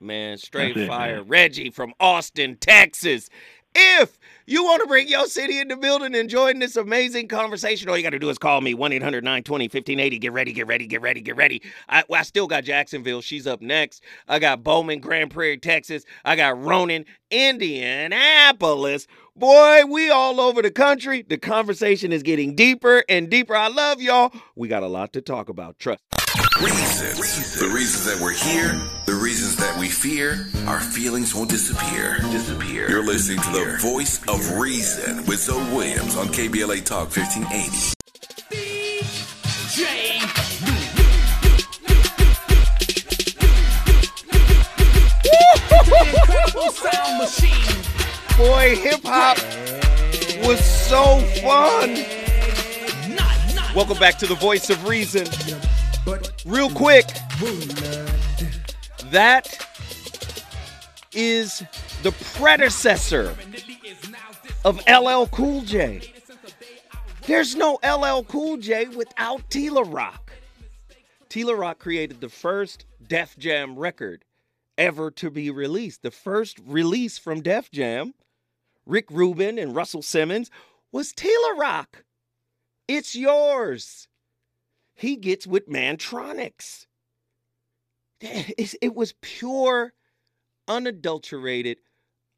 Man, straight it, fire. man. Reggie from Austin, Texas. If you want to bring your city in the building and join this amazing conversation, all you got to do is call me 1 800 920 1580. Get ready, get ready, get ready, get ready. I, I still got Jacksonville. She's up next. I got Bowman, Grand Prairie, Texas. I got Ronan, Indianapolis. Boy, we all over the country. The conversation is getting deeper and deeper. I love y'all. We got a lot to talk about. Trust. Reasons. The reasons that we're here, the reasons that we fear, our feelings won't disappear. Disappear. You're listening to the voice of reason with Zoe Williams on KBLA Talk 1580. Boy, hip hop was so fun. Welcome back to the voice of reason. Real quick, that is the predecessor of LL Cool J. There's no LL Cool J without T La Rock. T La Rock created the first Def Jam record ever to be released. The first release from Def Jam, Rick Rubin and Russell Simmons, was T La Rock. It's yours. He gets with Mantronix. It was pure, unadulterated,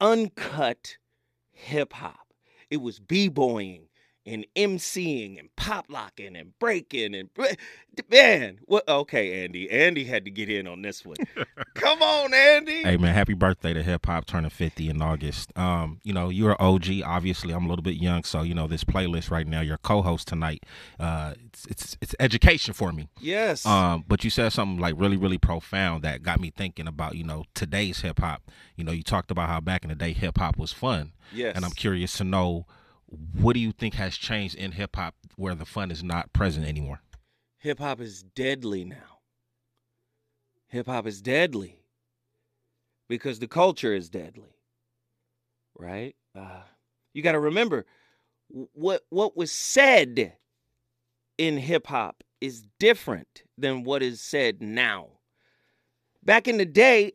uncut hip hop. It was b-boying and MCing and pop locking and breaking and man, what? Okay, Andy. Andy had to get in on this one. Come on, Andy. Hey man, happy birthday to hip hop turning 50 in August. Um, you know, you're an OG, obviously. I'm a little bit young, so you know, this playlist right now, your co-host tonight, uh it's it's it's education for me. Yes. Um, but you said something like really, really profound that got me thinking about, you know, today's hip hop. You know, you talked about how back in the day hip hop was fun. Yes. And I'm curious to know what do you think has changed in hip hop where the fun is not present anymore? Hip hop is deadly now. Hip hop is deadly because the culture is deadly, right? Uh, you got to remember what what was said in hip hop is different than what is said now. Back in the day,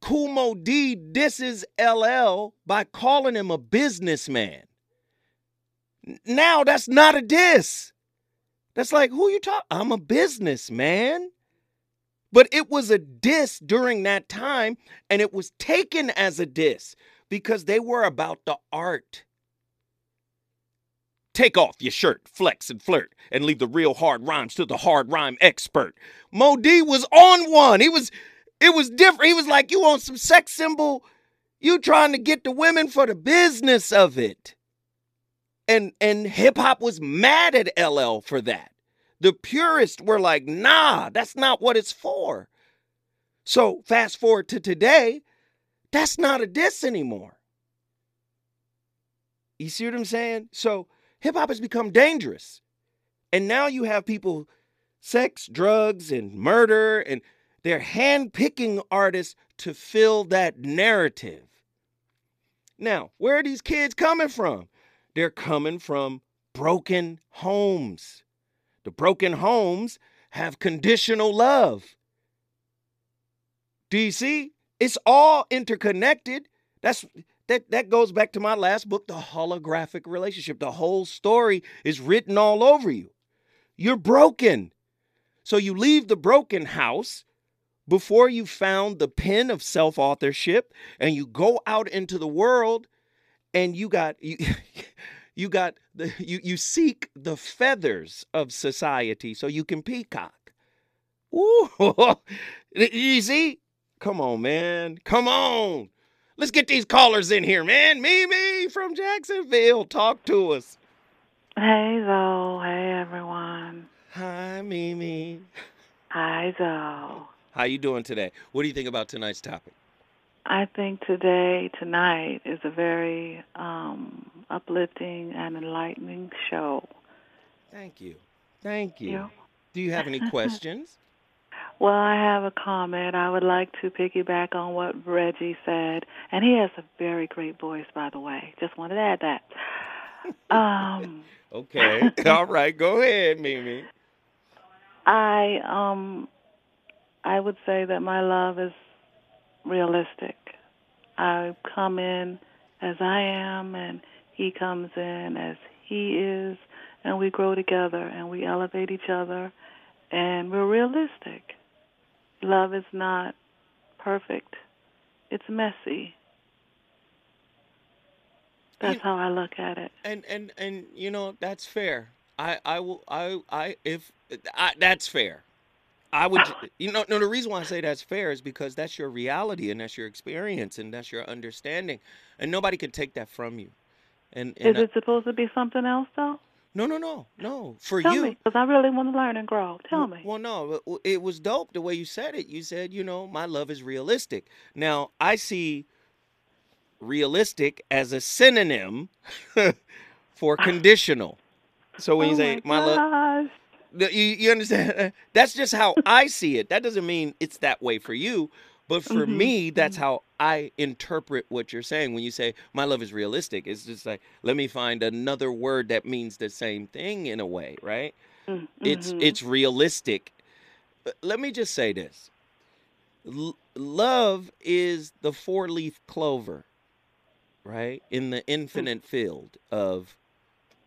Kool Moe Dee disses LL by calling him a businessman. Now that's not a diss. That's like, who you talk? I'm a businessman. But it was a diss during that time, and it was taken as a diss because they were about the art. Take off your shirt, flex and flirt, and leave the real hard rhymes to the hard rhyme expert. Moe Dee was on one. He was, it was different. He was like, you want some sex symbol? You trying to get the women for the business of it and and hip hop was mad at LL for that. The purists were like, "Nah, that's not what it's for." So fast forward to today, that's not a diss anymore. You see what I'm saying? So hip hop has become dangerous, and now you have people, sex, drugs, and murder, and they're handpicking artists to fill that narrative. Now, where are these kids coming from? They're coming from broken homes. The broken homes have conditional love. Do you see? It's all interconnected. That's that that goes back to my last book, The Holographic Relationship. The whole story is written all over you. You're broken. So you leave the broken house before you found the pen of self-authorship and you go out into the world and you got you you got the you you seek the feathers of society so you can peacock. Ooh, see? Come on, man. Come on. Let's get these callers in here, man. Mimi from Jacksonville, talk to us. Hey, Zoe. Hey, everyone. Hi, Mimi. Hi, Zoe. How you doing today? What do you think about tonight's topic? I think today, tonight, is a very um, uplifting and enlightening show. Thank you. Thank you. Yeah. Do you have any questions? Well, I have a comment. I would like to piggyback on what Reggie said, and he has a very great voice, by the way. Just wanted to add that. Um, Okay. All right. Go ahead, Mimi. I um, I would say that my love is realistic. I come in as I am, and he comes in as he is, and we grow together and we elevate each other, and we're realistic. Love is not perfect, it's messy. That's how I look at it. and and and you know that's fair. I I will I I if I, that's fair. I would you know no the reason why I say that's fair is because that's your reality and that's your experience and that's your understanding and nobody can take that from you. And, and Is I- it supposed to be something else, though? no no no no for Tell you because I really want to learn and grow. Tell me. Well, no, it- was dope the way you said it. You said, you know, my love is realistic. Now, I see realistic as a synonym for ah. conditional. So when you oh say my my love. You, you understand? That's just how I see it. That doesn't mean it's that way for you. But for Mhm, me, that's how I interpret what you're saying. When you say my love is realistic, it's just like, let me find another word that means the same thing in a way, right? Mm, it's mhm. it's realistic. Uh, Let me just say this: L- love is the four-leaf clover, right? In the infinite field of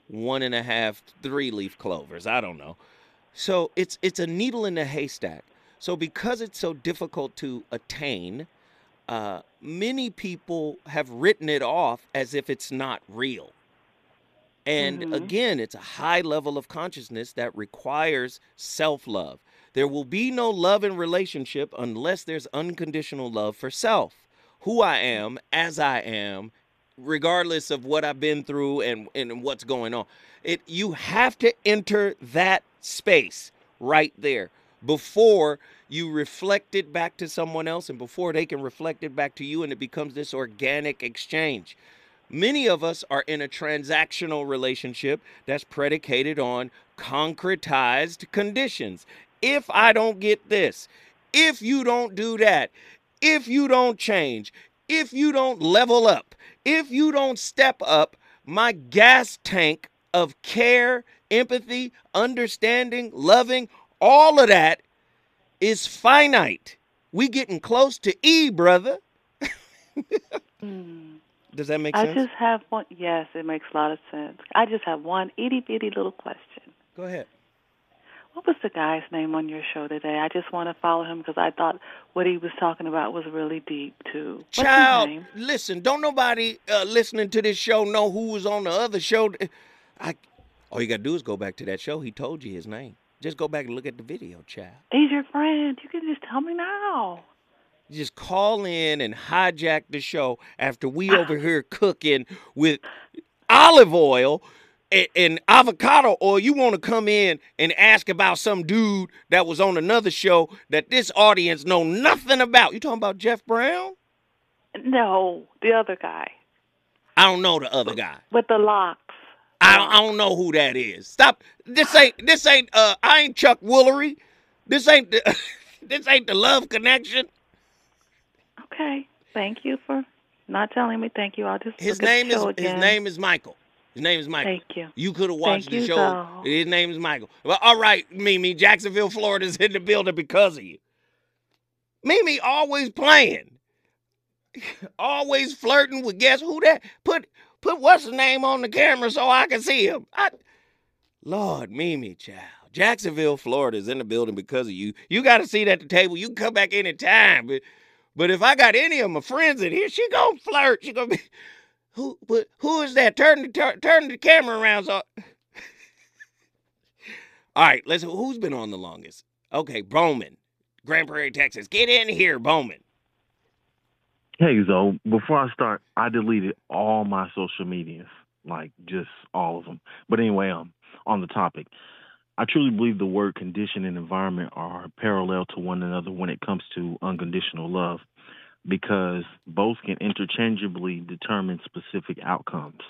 one and a half, three-leaf clovers. I don't know. So it's it's a needle in a haystack. So because it's so difficult to attain, uh, many people have written it off as if it's not real. And Mhm. again, it's a high level of consciousness that requires self love. There will be no love in relationship unless there's unconditional love for self, who I am, as I am, regardless of what I've been through and, and what's going on. It you have to enter that space right there before you reflect it back to someone else and before they can reflect it back to you and it becomes this organic exchange. Many of us are in a transactional relationship that's predicated on concretized conditions. If I don't get this, if you don't do that, if you don't change, if you don't level up, if you don't step up, my gas tank of care, empathy, understanding, loving, all of that is finite. We getting close to E, brother. Mm. Does that make I sense? I just have one. Yes, it makes a lot of sense. I just have one itty bitty little question. Go ahead. What was the guy's name on your show today? I just want to follow him because I thought what he was talking about was really deep too. What's his Child, name? listen, don't nobody uh, listening to this show know who was on the other show. I, all you got to do is go back to that show. He told you his name. Just go back and look at the video, child. He's your friend. You can just tell me now. Just call in and hijack the show after we ah. over here cooking with olive oil and, and avocado oil. You want to come in and ask about some dude that was on another show that this audience know nothing about. You talking about Jeff Brown? No, the other guy I don't know the other guy. with the locks. I don't, I don't know who that is. Stop. This ain't this ain't uh I ain't Chuck Woolery. This ain't the this ain't the love connection. Okay. Thank you for not telling me. Thank you. I'll just His name is show his name is Michael. His name is Michael. Thank you. You could have watched Thank the show. though. His name is Michael. Well, all right, Mimi. Jacksonville, Florida's in the building because of you. Mimi always playing. always flirting with guess who that put put what's his name on the camera so I can see him. I, Lord, Mimi, child. Jacksonville, Florida is in the building because of you. You got a seat at the table. You can come back anytime. But but if I got any of my friends in here, she gonna flirt. She gonna be who but who is that? Turn the turn, turn the camera around so All right, let's who's been on the longest? Okay, Bowman. Grand Prairie, Texas. Get in here, Bowman. Hey, Zoe, before I start, I deleted all my social medias, like just all of them. But anyway, um, on the topic, I truly believe the word condition and environment are parallel to one another when it comes to unconditional love because both can interchangeably determine specific outcomes.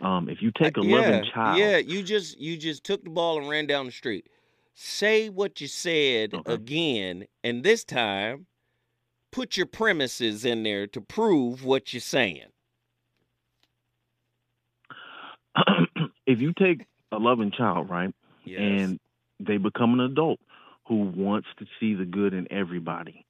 Um, if you take a yeah, loving child, Yeah, you just you just took the ball and ran down the street. Say what you said Okay. again, and this time put your premises in there to prove what you're saying. if you take a loving child, right, Yes. and they become an adult who wants to see the good in everybody,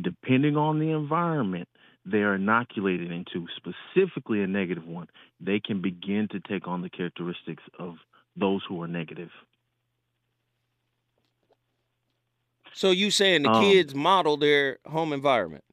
depending on the environment, they are inoculated into, specifically a negative one, they can begin to take on the characteristics of those who are negative. So you saying the Um, kids model their home environment?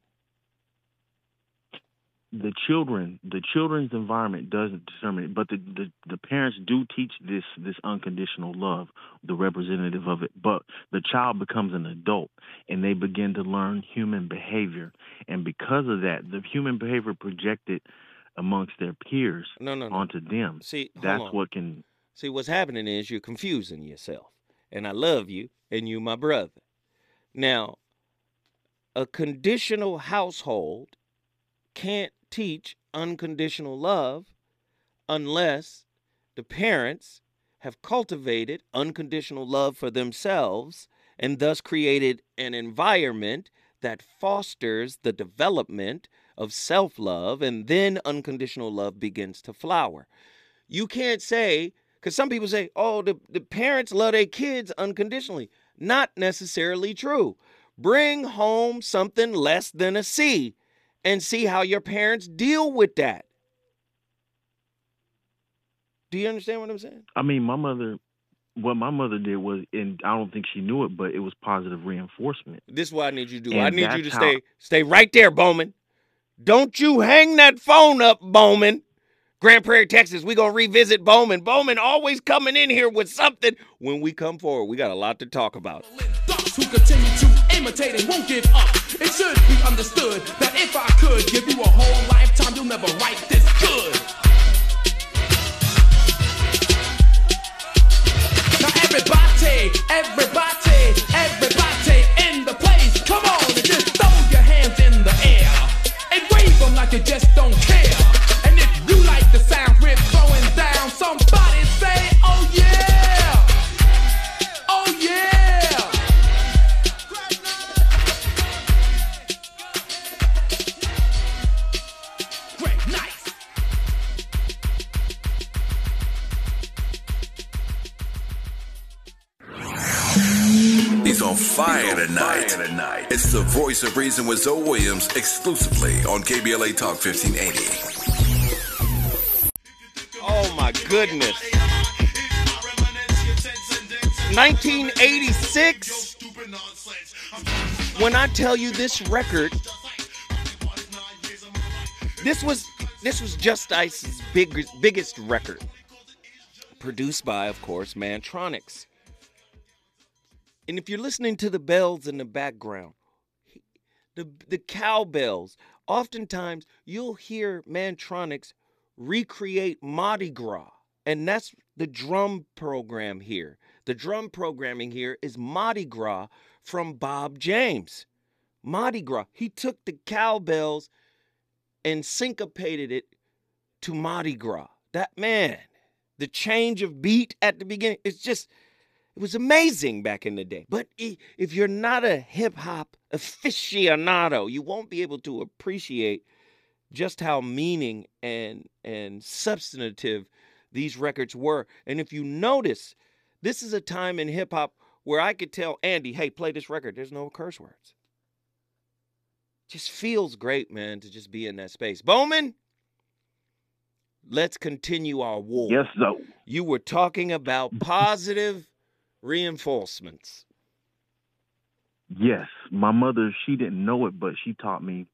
the children the children's environment doesn't determine it but the, the the parents do teach this this unconditional love the representative of it but the child becomes an adult and they begin to learn human behavior and because of that the human behavior projected amongst their peers No, no, no. onto them See, that's what can See, what's happening is you're confusing yourself. And I love you, and you my brother. Now, a conditional household can't teach unconditional love unless the parents have cultivated unconditional love for themselves and thus created an environment that fosters the development of self love, and then unconditional love begins to flower. You can't say, because some people say, oh, the, the parents love their kids unconditionally. Not necessarily true. Bring home something less than a C and see how your parents deal with that. Do you understand what I'm saying? i mean my mother what my mother did was and i don't think she knew it but it was positive reinforcement This is what I need you to do. And I need you to how- stay stay right there, Bowman. Don't you hang that phone up, Bowman. Grand Prairie, Texas. We're gonna revisit Bowman. Bowman always coming in here with something. When we come forward, we got a lot to talk about. Who continue to imitate and won't give up. It should be understood that if I could give you a whole lifetime, you'll never write this good. Now everybody, everybody, everybody in the place, come on and just throw your hands in the air and wave them like you just don't care. Voice of reason with Zoe Williams exclusively on KBLA Talk 1580. Oh my goodness. 1986. When I tell you this record, this was this was Just Ice's big, biggest record. Produced by, of course, Mantronix. And if you're listening to the bells in the background, the the cowbells, oftentimes you'll hear Mantronix recreate Mardi Gras. And that's the drum program here. The drum programming here is Mardi Gras from Bob James. Mardi Gras. He took the cowbells and syncopated it to Mardi Gras. That man, the change of beat at the beginning, it's just, it was amazing back in the day. But if you're not a hip hop aficionado, you won't be able to appreciate just how meaning and and substantive these records were. And if you notice, this is a time in hip hop where I could tell Andy, "Hey, play this record. There's no curse words." Just feels great, man, to just be in that space. Bowman, let's continue our war. Yes, though. You were talking about positive reinforcements. Yes, my mother, she didn't know it, but she taught me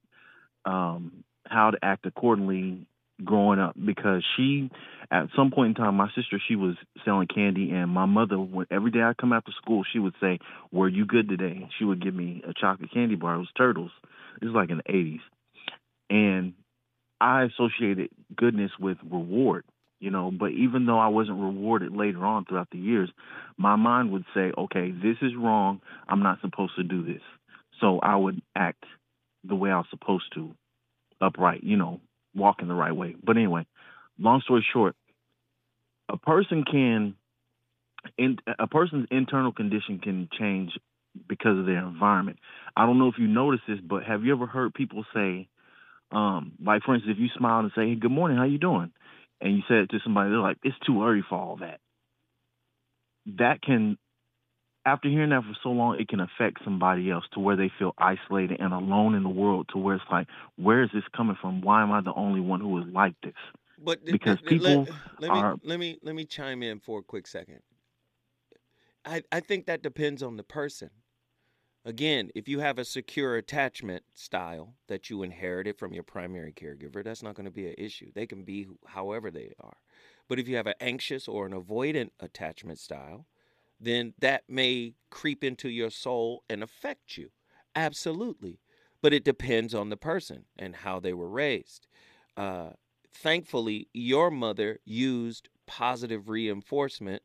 um, how to act accordingly growing up because she, at some point in time, my sister, she was selling candy, and my mother, when, every day I come after school, she would say, Were you good today? She would give me a chocolate candy bar. It was Turtles. This was like in the 80s. And I associated goodness with reward, you know, but even though I wasn't rewarded later on throughout the years, my mind would say, okay, this is wrong. I'm not supposed to do this. So I would act the way I was supposed to, upright, you know, walk in the right way. But anyway, long story short, a person can, in, a person's internal condition can change because of their environment. I don't know if you notice this, but have you ever heard people say, um, like for instance, if you smile and say, "Hey, good morning, how you doing?" And you said it to somebody, they're like, "It's too early for all that." That can after hearing that for so long, it can affect somebody else to where they feel isolated and alone in the world. To where it's like, where is this coming from? Why am I the only one who is like this? But because th- th- people let, let me are let me let me chime in for a quick second. I I think that depends on the person. Again, if you have a secure attachment style that you inherited from your primary caregiver, that's not going to be an issue. They can be however they are. But if you have an anxious or an avoidant attachment style, then that may creep into your soul and affect you. Absolutely. But it depends on the person and how they were raised. Uh, thankfully, your mother used positive reinforcement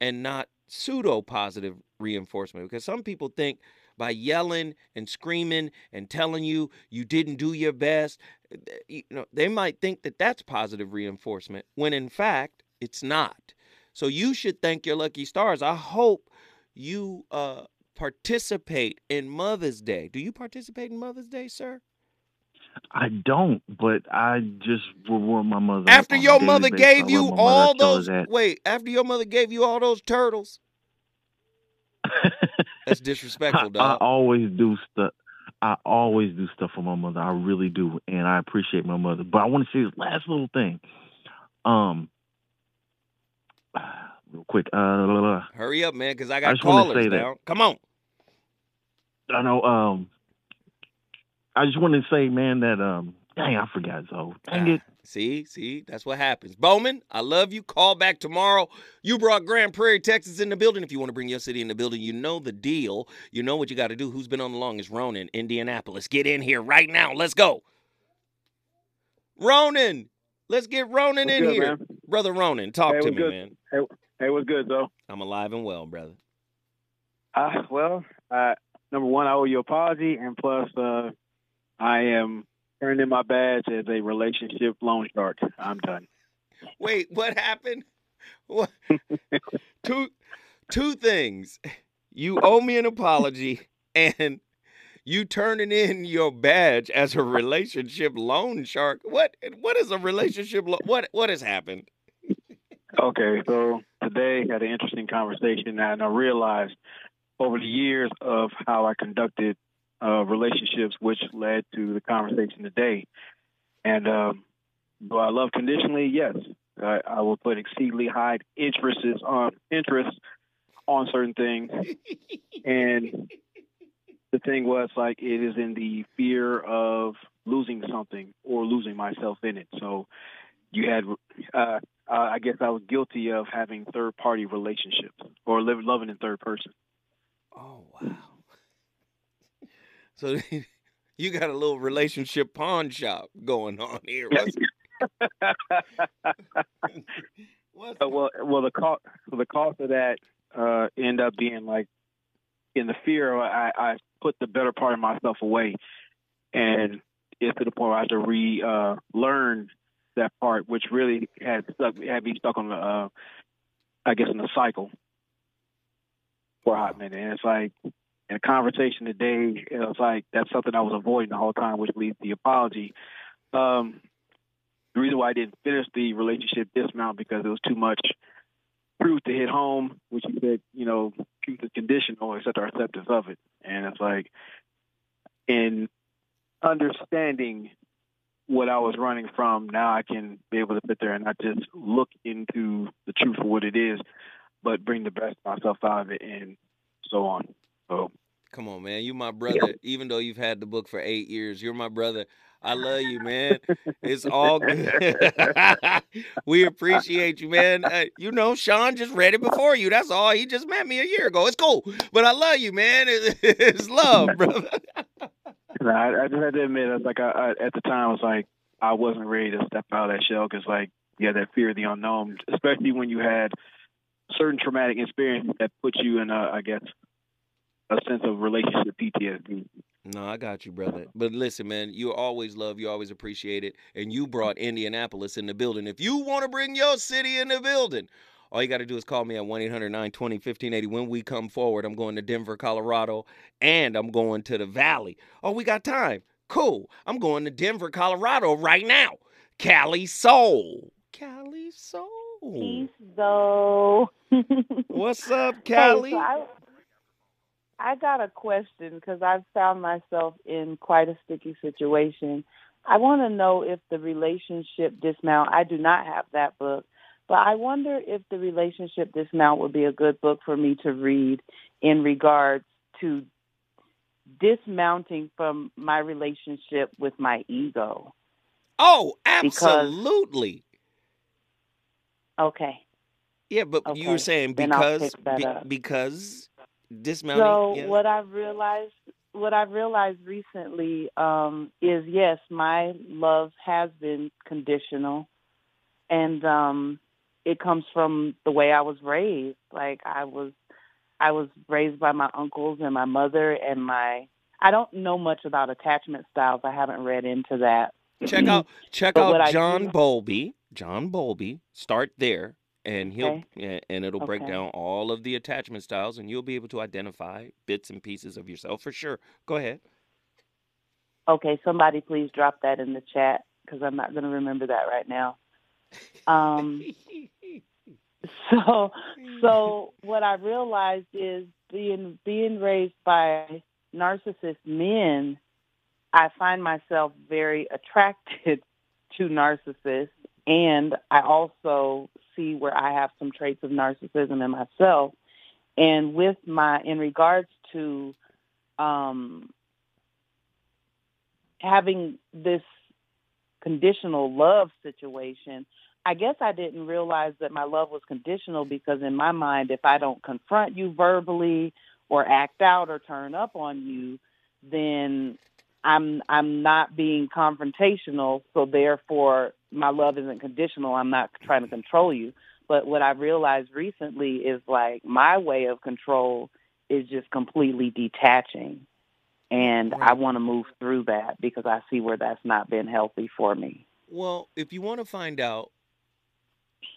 and not pseudo positive reinforcement because some people think by yelling and screaming and telling you you didn't do your best you know they might think that that's positive reinforcement when in fact it's not so you should thank your lucky stars i hope you uh participate in mother's day do you participate in mother's day sir I don't, but I just reward my mother. after your mother gave you my mother. I all those wait after your mother gave you all those turtles that's disrespectful dog. I, dog always do stuff. I always do stuff for my mother. I really do, and I appreciate my mother. But I want to say this last little thing. Um, real quick. Uh, hurry up man because i I got wanna callers say that. come on I know. Um, I just want to say, man, that um, dang, I forgot. So dang it. See, see, that's what happens. Bowman, I love you. Call back tomorrow. You brought Grand Prairie, Texas in the building. If you want to bring your city in the building, you know the deal. You know what you got to do. Who's been on the longest? Ronan, Indianapolis. Get in here right now. Let's go. Ronan, let's get Ronan What's in good, here. man? Brother Ronan, talk Hey, to me, good? man. Hey, hey, what's good, though? I'm alive and well, brother. Uh, well, uh, number one, I owe you an apology, and plus, uh, I am turning in my badge as a relationship loan shark. I'm done. Wait, what happened? What? two two things. You owe me an apology and you turning in your badge as a relationship loan shark. What what is a relationship lo- what what has happened? Okay, so today had an interesting conversation, and I realized over the years of how I conducted uh, relationships, which led to the conversation today. And um, do I love conditionally? Yes, I, I will put exceedingly high interests on interest on certain things, and the thing was like it is in the fear of losing something or losing myself in it. So you had, uh, uh, I guess I was guilty of having third party relationships or loving in third person. Oh wow. So you got a little relationship pawn shop going on here. What's, Uh, well, well, the cost, the cost of that uh, end up being like in the fear. I, I put the better part of myself away, and it's to the point where I have to re uh, learn that part, which really had stuck had me stuck on the, uh, I guess, in the cycle for a hot minute. And it's like in a conversation today, it was like that's something I was avoiding the whole time, which leads to the apology. Um, the reason why I didn't finish the relationship dismount because it was too much truth to hit home, which you said, you know, truth is conditional, except our acceptance of it. And it's like, in understanding what I was running from, now I can be able to sit there and not just look into the truth for what it is, but bring the best of myself out of it and so on. So Come on, man. You my brother. Even though you've had the book for eight years, you're my brother. I love you, man. It's all good. we appreciate you, man. Uh, you know, Sean just read it before you. That's all. He just met me a year ago. It's cool. But I love you, man. It's love, brother. No, I, I just had to admit, I was like I, I, at the time, I was like, I wasn't ready to step out of that shell because, like, yeah, that fear of the unknown, especially when you had certain traumatic experiences that put you in, a, I guess, a sense of relationship PTSD. No, I got you, brother. But listen, man, you always love, you always appreciate it. And you brought Indianapolis in the building. If you want to bring your city in the building, all you got to do is call me at 1 800 920 1580. When we come forward, I'm going to Denver, Colorado, and I'm going to the Valley. Oh, we got time. Cool. I'm going to Denver, Colorado right now. Cali Soul. Cali Soul. So, What's up, Hey, Cali? so I, I got a question because I've found myself in quite a sticky situation. I want to know if the relationship dismount. I do not have that book, but I wonder if the relationship dismount would be a good book for me to read in regards to dismounting from my relationship with my ego. Oh, Because- absolutely. Okay. Yeah, but you were Okay, saying because be- because dismounting. So yeah. what I've realized, what I've realized recently um, is yes, my love has been conditional, and um, it comes from the way I was raised. Like I was, I was raised by my uncles and my mother and my. I don't know much about attachment styles. I haven't read into that. check out check But out John do- Bowlby. John Bowlby. Start there, and he'll Okay. and it'll break Okay. down all of the attachment styles, and you'll be able to identify bits and pieces of yourself for sure. Go ahead. Okay, somebody please drop that in the chat because I'm not going to remember that right now. Um, so, so what I realized is being being raised by narcissist men, I find myself very attracted to narcissists, and I also see where I have some traits of narcissism in myself. And with my, in regards to um, having this conditional love situation, I guess I didn't realize that my love was conditional because in my mind, if I don't confront you verbally or act out or turn up on you, then I'm I'm not being confrontational. So therefore, my love isn't conditional. I'm not trying to control you. But what I realized recently is like my way of control is just completely detaching. And I want to move through that because I see where that's not been healthy for me. Well, if you want to find out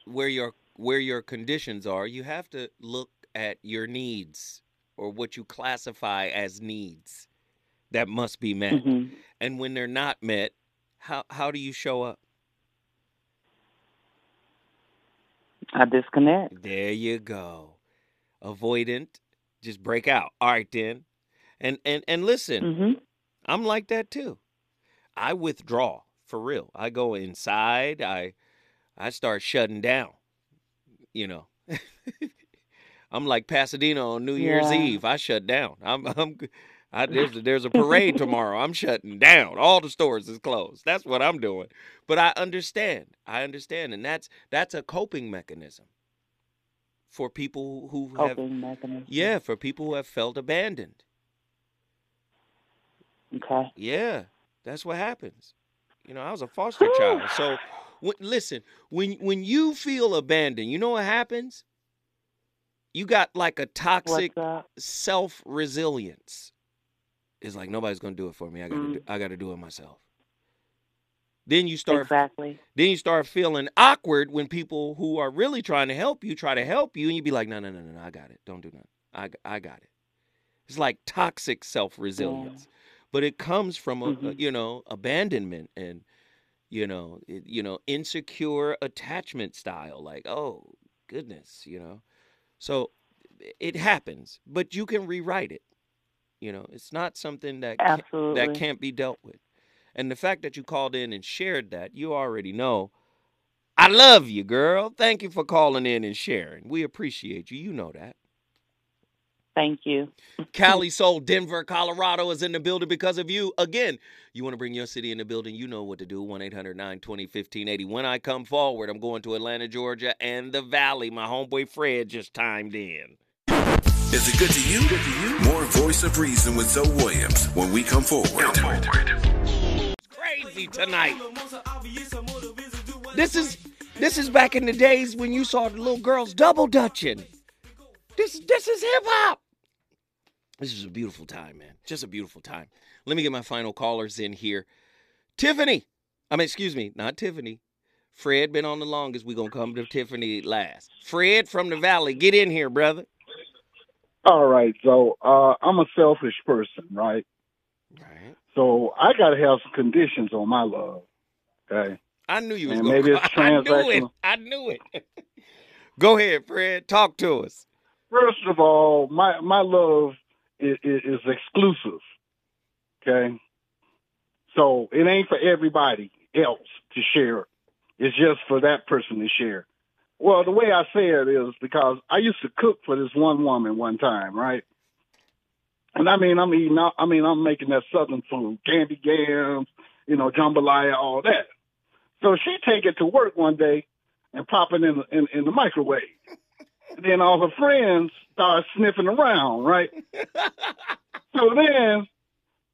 where your where your conditions are, you have to look at your needs or what you classify as needs that must be met. Mhm. And when they're not met, how how do you show up? I disconnect. There you go. Avoidant, just break out. All right then. And and and listen, Mm-hmm. I'm like that too. I withdraw for real. I go inside. I I start shutting down. You know. I'm like Pasadena on New Year's Yeah. Eve. I shut down. I'm I'm I, there's a, there's a parade tomorrow. I'm shutting down. All the stores is closed. That's what I'm doing. But I understand. I understand, and that's that's a coping mechanism for people who have Coping mechanism. yeah, for people who have felt abandoned. Okay. Yeah, that's what happens. You know, I was a foster child. So, listen, when when you feel abandoned, you know what happens? You got like a toxic self resilience. It's like nobody's gonna do it for me. I gotta do, I gotta do it myself. Then you start Exactly. then you start feeling awkward when people who are really trying to help you try to help you, and you be like, no, no, no, no, no, I got it. Don't do nothing. I I got it. It's like toxic self resilience, but it comes from a, a, Mhm. you know abandonment and you know it, you know insecure attachment style. Like, oh goodness, you know. So it happens, but you can rewrite it. You know, it's not something that ca- Absolutely. that can't be dealt with. And the fact that you called in and shared that, you already know. I love you, girl. Thank you for calling in and sharing. We appreciate you. You know that. Thank you. Cali Soul, Denver, Colorado is in the building because of you. Again, you want to bring your city in the building, you know what to do. 1 800 920 1580. When I come forward, I'm going to Atlanta, Georgia, and the Valley. My homeboy Fred just timed in. Is it good to you? Good to you? More Voice of Reason with Zoe Williams when we come forward. Crazy tonight. This is this is back in the days when you saw the little girls double dutching. This this is hip hop. This is a beautiful time, man. Just a beautiful time. Let me get my final callers in here. Tiffany. I mean, excuse me, not Tiffany. Fred been on the longest. we gonna come to Tiffany last. Fred from the valley, get in here, brother. All right, so uh, I'm a selfish person, right? Right. So I got to have some conditions on my love. Okay. I knew you was And maybe it's I knew it. I knew it. Go ahead, Fred. Talk to us. First of all, my my love is, is exclusive. Okay, so it ain't for everybody else to share. It's just for that person to share. Well, the way I say it is because I used to cook for this one woman one time, right? And I mean, I'm eating. I mean, I'm making that southern food, candy yams, you know, jambalaya, all that. So she take it to work one day and pop it in in, in the microwave. and then all her friends start sniffing around, right? so then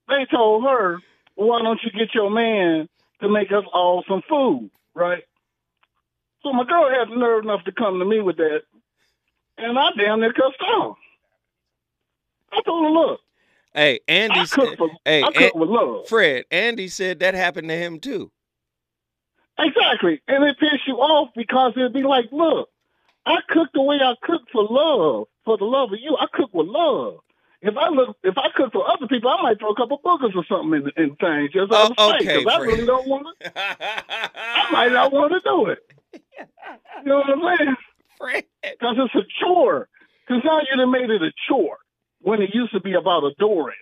they told her, well, "Why don't you get your man to make us all some food, right?" So my girl had nerve enough to come to me with that, and I damn near cussed off. I told her, "Look, Hey, Andy. I cook for- hey, I cook with love." Fred. Andy said that happened to him too. Exactly. And it piss you off because it'd be like, look, I cook the way I cook for love, for the love of you. I cook with love. If I look, if I cook for other people, I might throw a couple boogers or something in, in things just out oh, of Oh, okay, because I really don't want to. I might not want to do it. You know what I'm saying? Fred. Because it's a chore. Because now you done made it a chore when it used to be about adoring.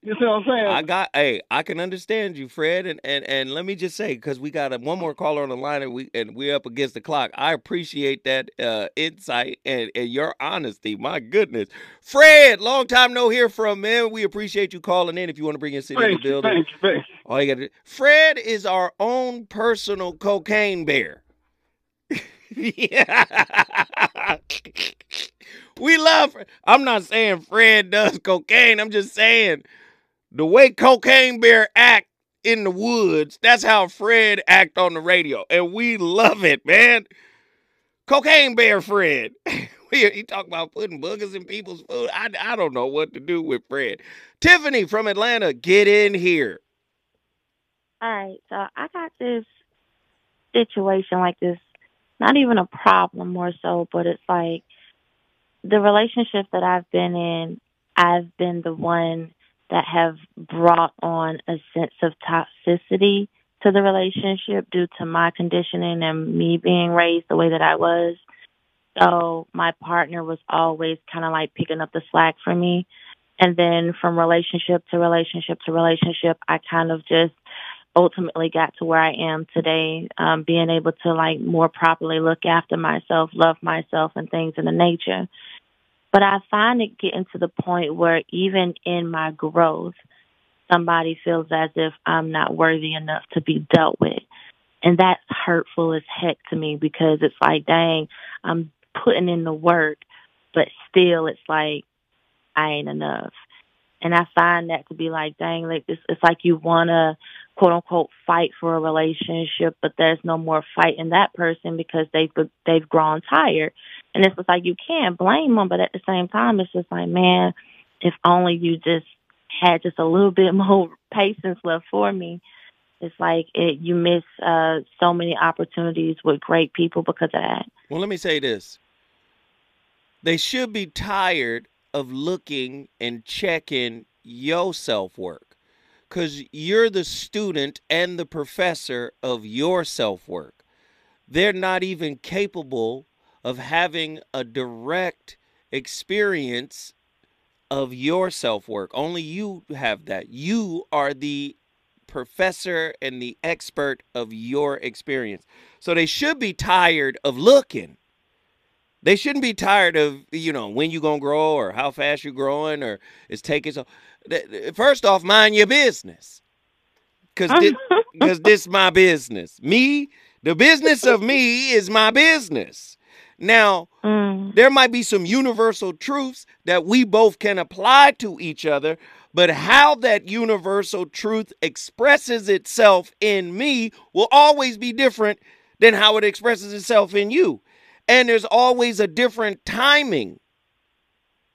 You see what I'm saying? I got hey, I can understand you, Fred, and and and let me just say because we got a, one more caller on the line and we and we're up against the clock. I appreciate that uh, insight and and your honesty. My goodness, Fred, long time no hear from man. We appreciate you calling in. If you want to bring your city in Thank the you, building, thank you, thank you. all you got to do. Fred is our own personal cocaine bear. Yeah. we love. I'm not saying Fred does cocaine. I'm just saying the way cocaine bear act in the woods. That's how Fred act on the radio, and we love it, man. Cocaine bear Fred. He talk about putting boogers in people's food. I, I don't know what to do with Fred. Tiffany from Atlanta, get in here. All right, so I got this situation like this, not even a problem more so, but it's like the relationship that I've been in, I've been the one that have brought on a sense of toxicity to the relationship due to my conditioning and me being raised the way that I was. So my partner was always kind of like picking up the slack for me. And then from relationship to relationship to relationship, I kind of just ultimately got to where I am today, um, being able to like more properly look after myself, love myself, and things in the nature. But I find it getting to the point where even in my growth, somebody feels as if I'm not worthy enough to be dealt with. And that's hurtful as heck to me because it's like, dang, I'm putting in the work, but still it's like I ain't enough. And I find that to be like, dang, like it's, it's like you want to quote unquote fight for a relationship, but there's no more fight in that person because they've they've grown tired. And it's just like you can't blame them, but at the same time, it's just like, man, if only you just had just a little bit more patience left for me. It's like it, you miss uh, so many opportunities with great people because of that. Well, let me say this. They should be tired of looking and checking your self work because you're the student and the professor of your self work. They're not even capable of having a direct experience of your self work. Only you have that. You are the professor and the expert of your experience. So they should be tired of looking. They shouldn't be tired of, you know, when you going to grow or how fast you're growing or it's taking so First off, mind your business. Cuz this, cuz this my business. Me, the business of me is my business. Now, mm. there might be some universal truths that we both can apply to each other, but how that universal truth expresses itself in me will always be different than how it expresses itself in you. And there's always a different timing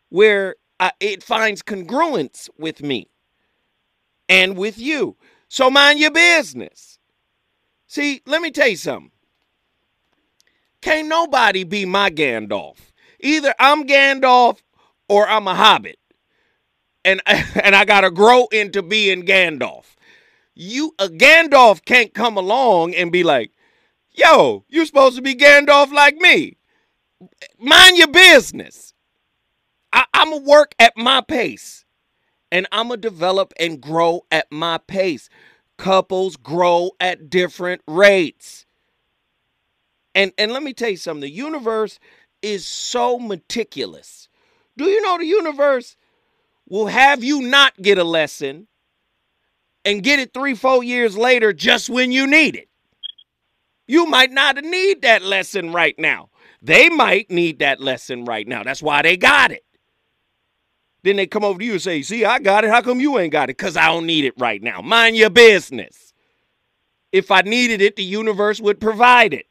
where uh, it finds congruence with me and with you. So mind your business. See, let me tell you something. Can't nobody be my Gandalf. Either I'm Gandalf or I'm a hobbit. And and I gotta grow into being Gandalf. You a Gandalf can't come along and be like, yo, you're supposed to be Gandalf like me. Mind your business. I'm gonna work at my pace, and I'm gonna develop and grow at my pace. Couples grow at different rates. And and let me tell you something. The universe is so meticulous. Do you know the universe will have you not get a lesson and get it three, four years later just when you need it? You might not need that lesson right now. They might need that lesson right now. That's why they got it. Then they come over to you and say, See, I got it. How come you ain't got it? Because I don't need it right now. Mind your business. If I needed it, the universe would provide it.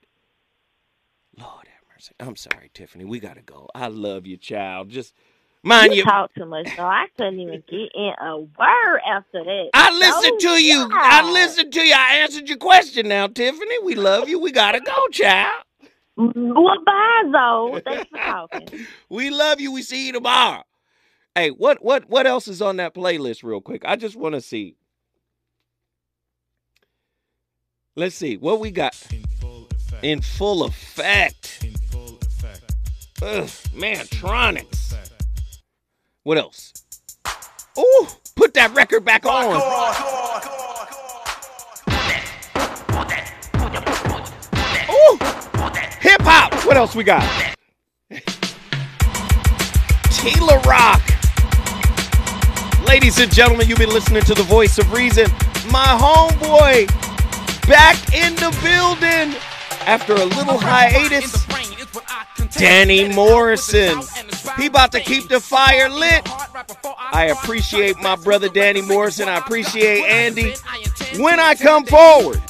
Lord have mercy. I'm sorry, Tiffany. We got to go. I love you, child. Just mind you your. talk too much, so I couldn't even get in a word after that. I listened So to you. I listened to you. I answered your question now, Tiffany. We love you. We got to go, child. Well, bye, though. Thanks for talking. We love you. We see you tomorrow. Hey, what what what else is on that playlist real quick? I just want to see. Let's see what we got. In full effect. Ugh, Mantronix. What else? Ooh, put that record back on. Ooh, hip hop. What else we got? T La Rock. Ladies and gentlemen, you've been listening to the voice of reason. My homeboy back in the building after a little hiatus. Danny Morrison. He about to keep the fire lit. I appreciate my brother Danny Morrison. I appreciate Andy. When I come forward,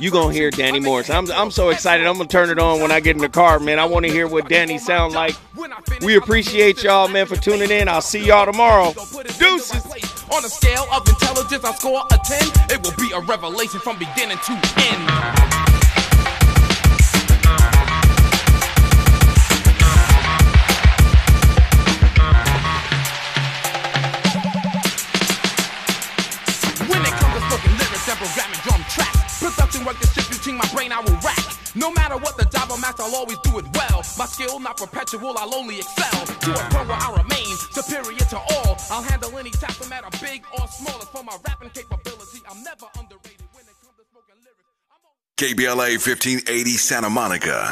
you gonna hear Danny Morrison. I'm, I'm so excited. I'm gonna turn it on when I get in the car, man. I want to hear what Danny sound like. We appreciate y'all, man, for tuning in. I'll see y'all tomorrow. Deuces. On a scale of intelligence, I score a 10. It will be a revelation from beginning to end. Work my brain I will rack. No matter what the job I'm at, I'll always do it well. My skill not perpetual, I'll only excel. To a point where I remain superior to all. I'll handle any task, no matter big or small. As for my rapping capability, I'm never underrated. KBLA 1580 Santa Monica.